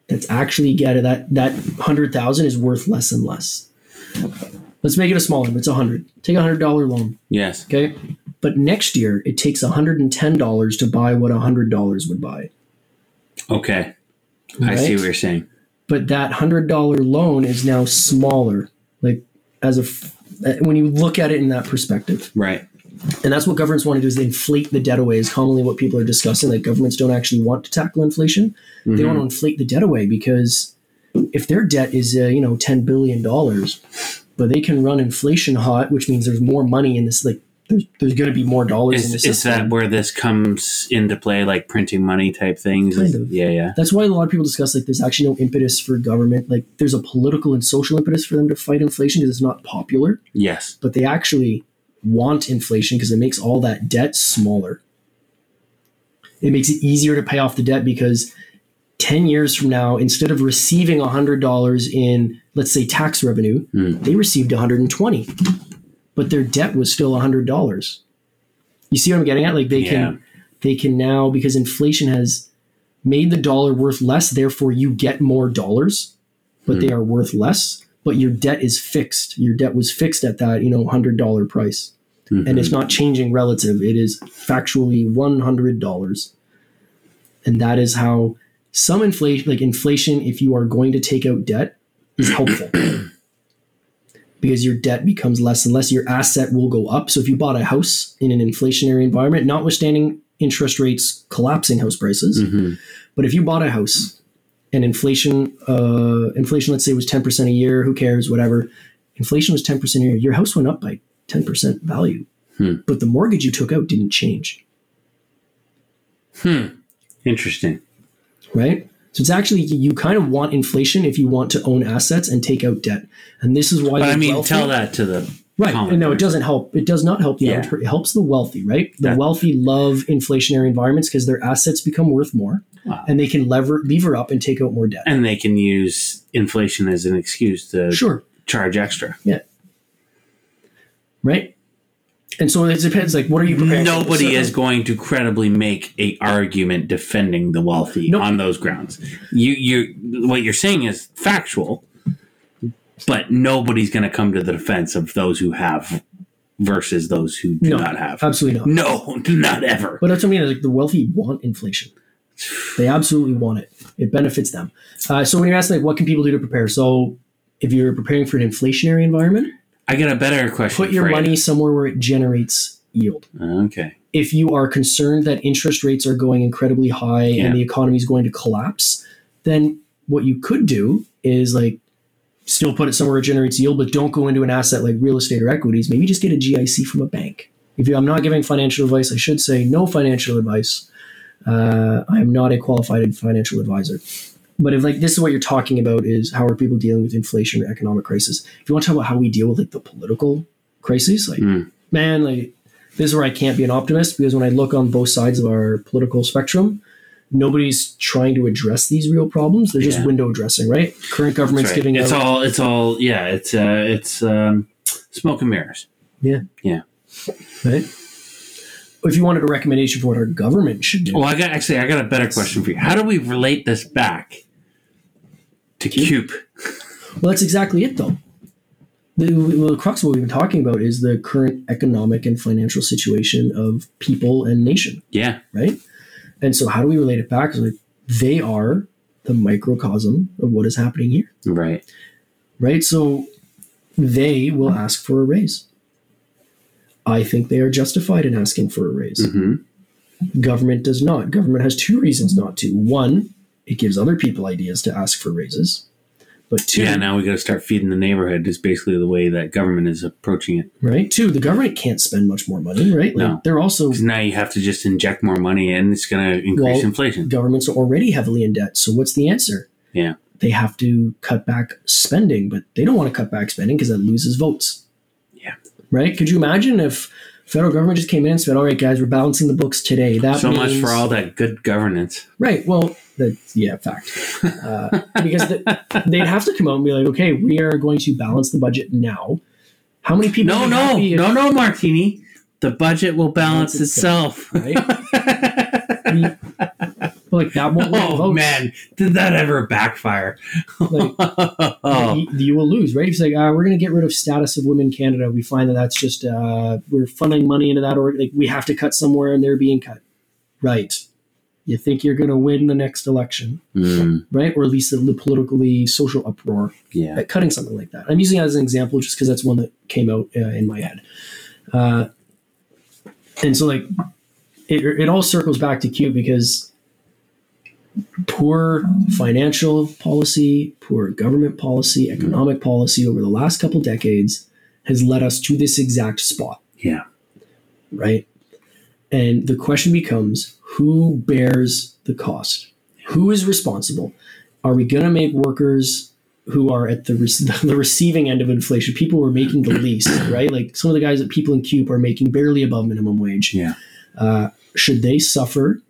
that's actually get that that hundred thousand is worth less and less. Let's make it a small number. It's a hundred. Take a hundred dollar loan, Yes. okay? But next year it takes hundred and ten dollars to buy what hundred dollars would buy. Okay. I see what you're saying. but that hundred dollar loan is now smaller. Like as a uh, when you look at it in that perspective, Right. and that's what governments want to do is they inflate the debt away. Is commonly what people are discussing. That governments don't actually want to tackle inflation. They Mhm. want to inflate the debt away because if their debt is uh, you know ten billion dollars, but they can run inflation hot, which means there's more money in this. Like there's, there's going to be more dollars in Is, is that where this comes into play, like printing money type things? Kind of. Yeah, yeah. That's why a lot of people discuss like there's actually no impetus for government. Like there's a political and social impetus for them to fight inflation because it's not popular. Yes. but they actually want inflation because it makes all that debt smaller. It makes it easier to pay off the debt because 10 years from now, instead of receiving $100 in, let's say, tax revenue, Mm. they received 120 but their debt was still $100. You see what I'm getting at? Like they Yeah. can, they can now, because inflation has made the dollar worth less, therefore you get more dollars, but they are worth less. But your debt is fixed. Your debt was fixed at that, you know, hundred dollar price, and it's not changing relative. It is factually one hundred dollars, and that is how some inflation, like inflation, if you are going to take out debt, is helpful because your debt becomes less and less. Your asset will go up. So if you bought a house in an inflationary environment, notwithstanding interest rates collapsing house prices, Mhm. but if you bought a house and inflation, uh, inflation, let's say was 10% a year, who cares, whatever. Inflation was 10% a year. Your house went up by 10% value, Hmm. but the mortgage you took out didn't change, Hmm. Interesting. right? So it's actually, you kind of want inflation if you want to own assets and take out debt. And this is why But I mean, wealthy- tell that to the Right. common no, it doesn't help. It does not help the Yeah. average. It helps the wealthy, right? The That- wealthy love inflationary environments because their assets become worth more Wow. and they can lever lever up and take out more debt. and they can use inflation as an excuse to Sure. charge extra. Yeah. Right. And so it depends. Like, what are you for? Nobody is going to credibly make a argument defending the wealthy Nope. on those grounds. You you what you're saying is factual, but nobody's going to come to the defense of those who have versus those who do No, not have. Absolutely not. No, not ever. But that's what I mean. Like the wealthy want inflation. They absolutely want it. It benefits them. Uh, so when you ask like, what can people do to prepare? So if you're preparing for an inflationary environment, I got a better question. put your for you. money somewhere where it generates yield. Okay. If you are concerned that interest rates are going incredibly high Yeah. and the economy is going to collapse, then what you could do is like still put it somewhere it generates yield, but don't go into an asset like real estate or equities. Maybe just get a GIC from a bank. If you, I'm not giving financial advice, I should say no financial advice. Uh, I am not a qualified financial advisor. But if like this is what you're talking about is how are people dealing with inflation or economic crisis? If you want to talk about how we deal with like the political crises, like Mm. man, like this is where I can't be an optimist because when I look on both sides of our political spectrum, nobody's trying to address these real problems. They're just Yeah. window dressing, right? Current government's right. giving it's out all it's all yeah it's uh it's um smoke and mirrors Yeah. Yeah. right? If you wanted a recommendation for what our government should do, well i got actually i got a better question for you how do we relate this back to CUPE? well, that's exactly it, though. The, well, the crux of what we've been talking about is the current economic and financial situation of people and nation, yeah right? And so, how do we relate it back? like they are the microcosm of what is happening here. right right? So they will ask for a raise. I think they are justified in asking for a raise. hmm Government does not. Government has two reasons not to. One, it gives other people ideas to ask for raises. But two, yeah now we got to start feeding the neighborhood is basically the way that government is approaching it right? Two, the government can't spend much more money, right? Like No. they're also now you have to just inject more money and it's going to increase Well, inflation governments are already heavily in debt. So what's the answer? Yeah. They have to cut back spending, but they don't want to cut back spending because that loses votes. Right? Could you imagine if federal government just came in and said, "All right, guys, we're balancing the books today." That so much for all that good governance Right. Well, that's yeah, fact. Uh, because the, they'd have to come out and be like, "Okay, we are going to balance the budget now." How many people? no no if- no no martini the budget will balance Balance itself Right? Like that won't win oh votes. man did that ever backfire Like, oh. you, you will lose, right? If it's like, uh, we're going to get rid of status of women in Canada, we find that that's just uh, we're funneling money into that, or like we have to cut somewhere, and they're being cut, right? You think you're going to win the next election, Mm, right? Or at least the politically social uproar yeah at cutting something like that. I'm using it as an example just because that's one that came out uh, in my head, uh, and so like it, it all circles back to CUPE because poor financial policy, poor government policy, economic policy over the last couple decades has led us to this exact spot, yeah right? And the question becomes who bears the cost? Who is responsible? Are we going to make workers who are at the, re- the receiving end of inflation, people who are making the least, right? Like some of the guys at People in CUPE are making barely above minimum wage. Yeah. Uh, should they suffer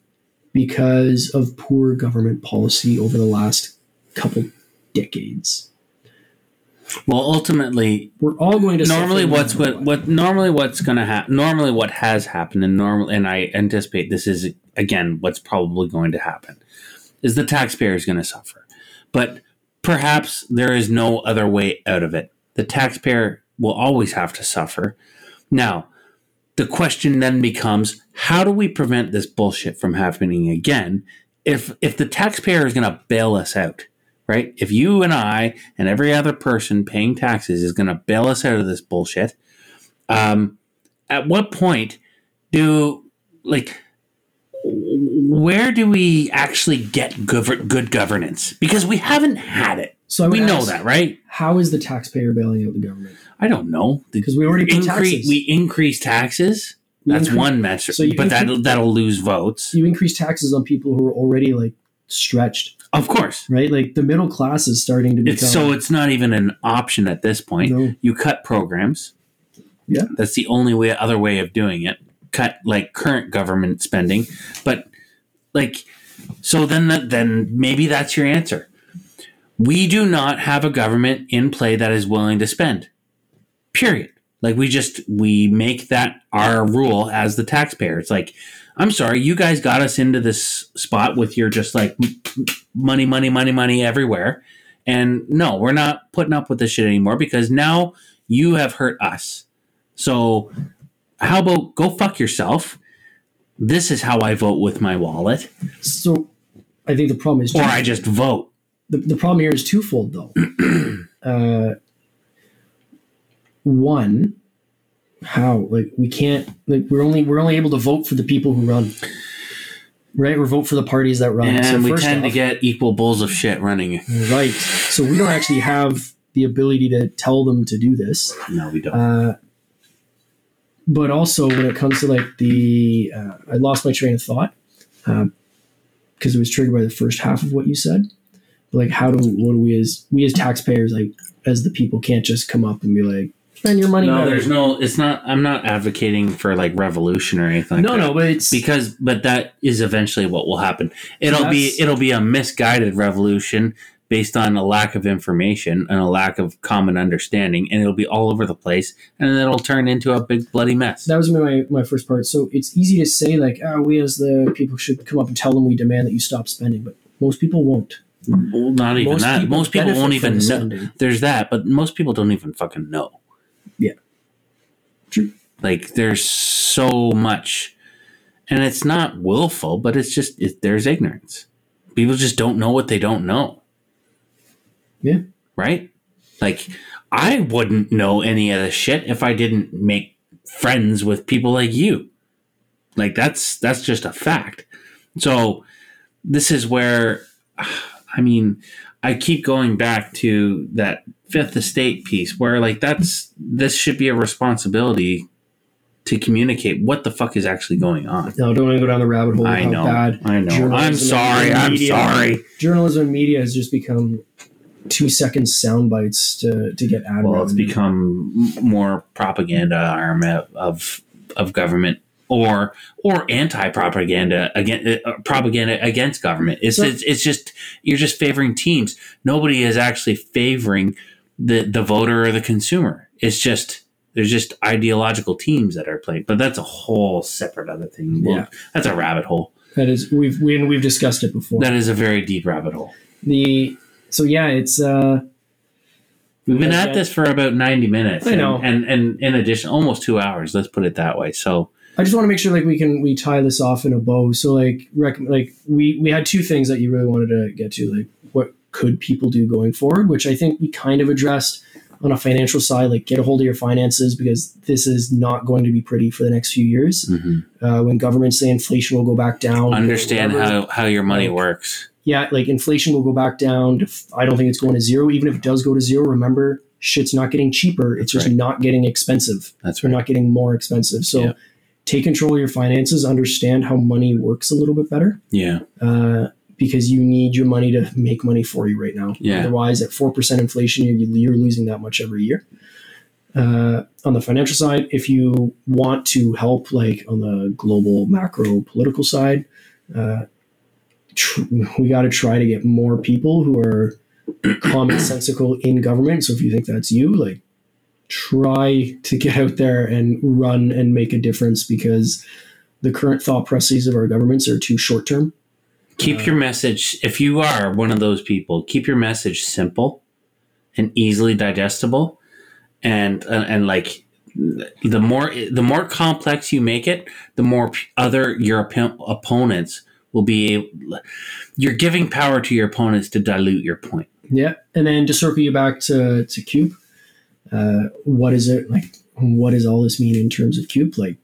because of poor government policy over the last couple decades? well ultimately We're all going to normally what's what, what. normally what's going to happen normally what has happened and normal and i anticipate this is again what's probably going to happen is the taxpayer is going to suffer. But perhaps there is no other way out of it. The taxpayer will always have to suffer. Now the question then becomes how do we prevent this bullshit from happening again if if the taxpayer is going to bail us out right? If you and I and every other person paying taxes is going to bail us out of this bullshit, um, at what point do like where do we actually get gov- good governance? Because we haven't had it. So We know that, right? How is the taxpayer bailing out the government? I don't know Because we already increase taxes. we increase taxes. We That's increase- one metric, so but that that'll lose votes. you increase taxes on people who are already like stretched, Of course, right? Like the middle class is starting to become. it's so it's not even an option at this point. No. You cut programs. Yeah. That's the only way other way of doing it. Cut like current government spending, but like so then that then maybe that's your answer. We do not have a government in play that is willing to spend. Period. Like we just we make that our rule as the taxpayer. It's like, I'm sorry, you guys got us into this spot with your just like money, money, money, money everywhere. And no, we're not putting up with this shit anymore because now you have hurt us. So how about go fuck yourself? This is how I vote with my wallet, So I think the problem is or I just vote. the, the problem here is twofold though uh, one how like we can't like we're only we're only able to vote for the people who run right or vote for the parties that run And so we tend to get equal bowls of shit running. right so we don't actually have the ability to tell them to do this No, we don't. uh, but also when it comes to like the uh, i lost my train of thought because it was triggered by the first half of what you said but like how do what do we as we as taxpayers like as the people can't just come up and be like spend your money no, better." there's no. It's not. I'm not advocating for like revolution or anything. Like no that. no but it's because but that is eventually what will happen. It'll be it'll be a misguided revolution based on a lack of information and a lack of common understanding, and it'll be all over the place, and then it'll turn into a big bloody mess. that was my, my first part so it's easy to say like oh we as the people should come up and tell them we demand that you stop spending but most people won't Well, not even Most that. people most people won't even know. spending. There's that, but most people don't even fucking know. Yeah. True. Like there's so much, and it's not willful, but it's just it, there's ignorance. People just don't know what they don't know. Yeah. Right. Like I wouldn't know any of this shit if I didn't make friends with people like you. Like that's that's just a fact. So this is where I mean, I keep going back to that fifth estate piece where like that's this should be a responsibility to communicate what the fuck is actually going on. no don't want to go down the rabbit hole I know. Bad I know. I'm sorry. I'm media- sorry. journalism and media has just become two second sound bites to, to get ad Well, it's become more propaganda arm of of government or or anti propaganda against uh, propaganda against government. It's, So- it's it's just you're just favoring teams. Nobody is actually favoring the the voter or the consumer. It's just there's just ideological teams that are playing. But that's a whole separate other thing. Well, Yeah. that's a rabbit hole. that is we've we, we've discussed it before. That is a very deep rabbit hole. the so yeah, it's uh We've been at this for about 90 minutes. I know. And, and, and in addition, almost two hours, let's put it that way. So, I just want to make sure like we can we tie this off in a bow. So like rec- like we we had two things that you really wanted to get to like what could people do going forward, which I think we kind of addressed on a financial side, like get a hold of your finances because this is not going to be pretty for the next few years. Uh, when governments say inflation will go back down, understand how, how your money Like, works. Yeah, like inflation will go back down. To, I don't think it's going to zero. Even if it does go to zero, remember, shit's not getting cheaper. It's That's just right. not getting expensive. That's right. We're not getting more expensive. So Yeah. take control of your finances, understand how money works a little bit better. Yeah. Uh, because you need your money to make money for you right now. Yeah. Otherwise, at 4% inflation, you're, you're losing that much every year. Uh, on the financial side, if you want to help, like on the global macro political side, uh, tr- we got to try to get more people who are commonsensical in government. So if you think that's you, like try to get out there and run and make a difference because the current thought processes of our governments are too short term. Keep your message, if you are one of those people, keep your message simple and easily digestible. And, uh, and like, the more the more complex you make it, the more p- other your oppo- opponents will be. You're giving power to your opponents to dilute your point. Yeah, and then to circle you back to to CUPE, uh, what is it like? What does all this mean in terms of CUPE? Like,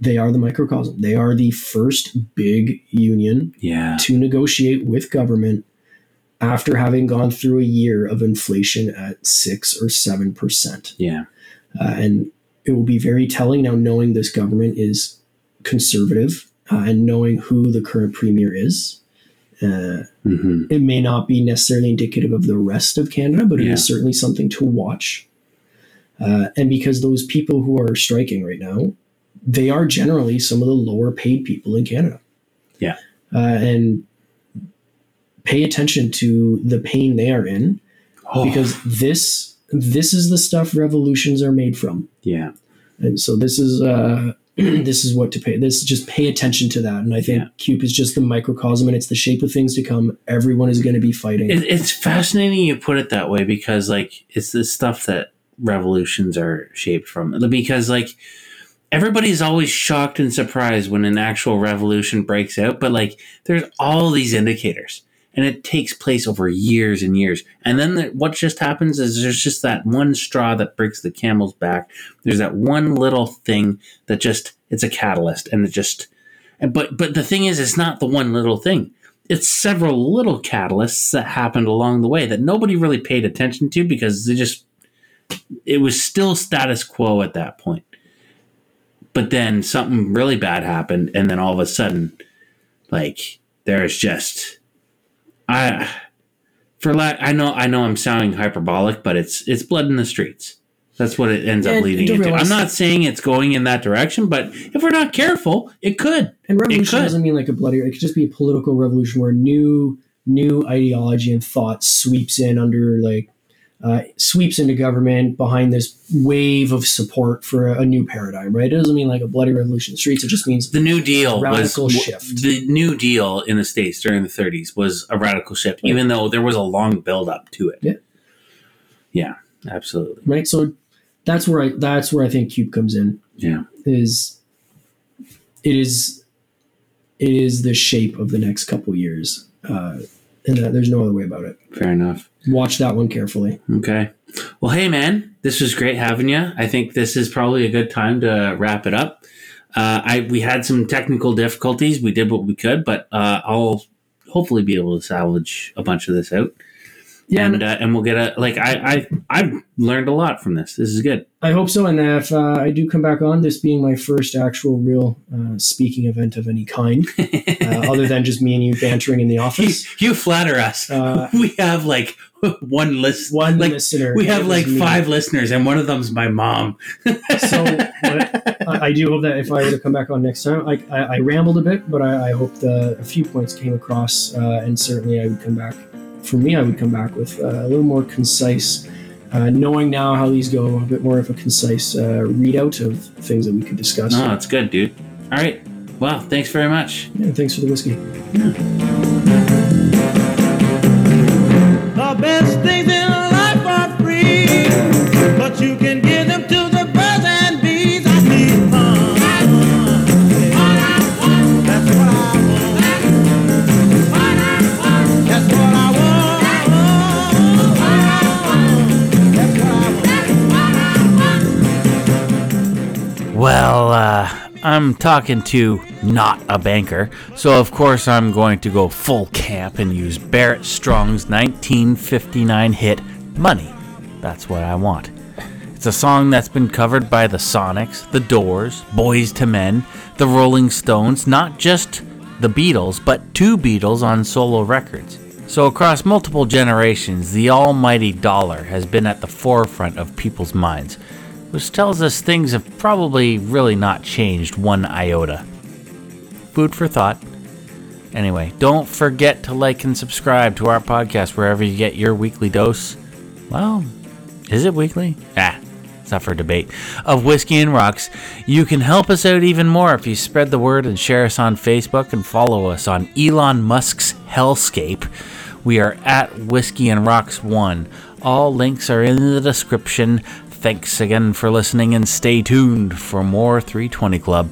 they are the microcosm. They are the first big union Yeah, to negotiate with government after having gone through a year of inflation at six or seven percent. yeah, Uh, and it will be very telling now knowing this government is conservative uh, and knowing who the current premier is. Uh, hmm it may not be necessarily indicative of the rest of Canada, but it is Yeah. certainly something to watch. Uh, and because those people who are striking right now, they are generally some of the lower paid people in Canada. Yeah. Uh, and pay attention to the pain they are in Oh, because this this is the stuff revolutions are made from. Yeah. And so this is uh, this is what to pay. This just pay attention to that. And I think Yeah. CUPE is just the microcosm, and it's the shape of things to come. Everyone is going to be fighting. It, it's fascinating you put it that way because like it's the stuff that revolutions are shaped from. Because like everybody's always shocked and surprised when an actual revolution breaks out, but like there's all these indicators. And it takes place over years and years. And then the, what just happens is there's just that one straw that breaks the camel's back. There's that one little thing that just it's a catalyst and it just and but but the thing is it's not the one little thing it's several little catalysts that happened along the way that nobody really paid attention to because they just it was still status quo at that point but then something really bad happened and then all of a sudden like there's just i for lack i know i know i'm sounding hyperbolic but it's it's blood in the streets that's what it ends up leading into. I'm not saying it's going in that direction, but if we're not careful, it could. and revolution could. doesn't mean like a bloody. It could just be a political revolution where new new ideology and thought sweeps in under like uh, sweeps into government behind this wave of support for a, a new paradigm. Right? It doesn't mean like a bloody revolution in the streets. It just means The New Deal Radical was shift. the New Deal in the states during the 30s was a radical shift, even though there was a long build up to it. Yeah. Yeah, absolutely. right. So that's where I that's where I think CUPE comes in. Yeah, is it is it is the shape of the next couple years uh, and uh, there's no other way about it fair enough. Watch that one carefully Okay. Well, hey man, this was great having you. I think this is probably a good time to wrap it up. Uh, I we had some technical difficulties. We did what we could, but uh, I'll hopefully be able to salvage a bunch of this out. Yeah and uh, and we'll get a like I I I've learned a lot from this. This is good. i hope so and if uh, i do come back on this being my first actual real uh, speaking event of any kind uh, other than just me and you bantering in the office you flatter us. Uh, we have like one list. one like listener we have like me. five listeners, and one of them's my mom. so what, I, I do hope that if I were to come back on next time, I, I, I rambled a bit, but I, I hope the, a few points came across, uh, and certainly I would come back. For me, I would come back with uh, a little more concise, uh, knowing now how these go, a bit more of a concise uh, readout of things that we could discuss. no, it's good, dude. All right. Well, thanks very much. Yeah, thanks for the whiskey. The best things in life are free, but you can give them to Well, uh, I'm talking to not a banker, so of course I'm going to go full camp and use Barrett Strong's 1959 hit Money. That's what I want. It's a song that's been covered by the Sonics, the Doors, Boyz II Men, the Rolling Stones, not just the Beatles, but two Beatles on solo records. So, across multiple generations, the almighty dollar has been at the forefront of people's minds, which tells us things have probably really not changed one iota. Food for thought. Anyway, don't forget to like and subscribe to our podcast wherever you get your weekly dose. Well, is it weekly? Ah, it's up for debate. Of Whiskey and Rocks. You can help us out even more if you spread the word and share us on Facebook and follow us on Elon Musk's Hellscape. We are at Whiskey and Rocks 1. All links are in the description. Thanks again for listening and stay tuned for more 320 Club.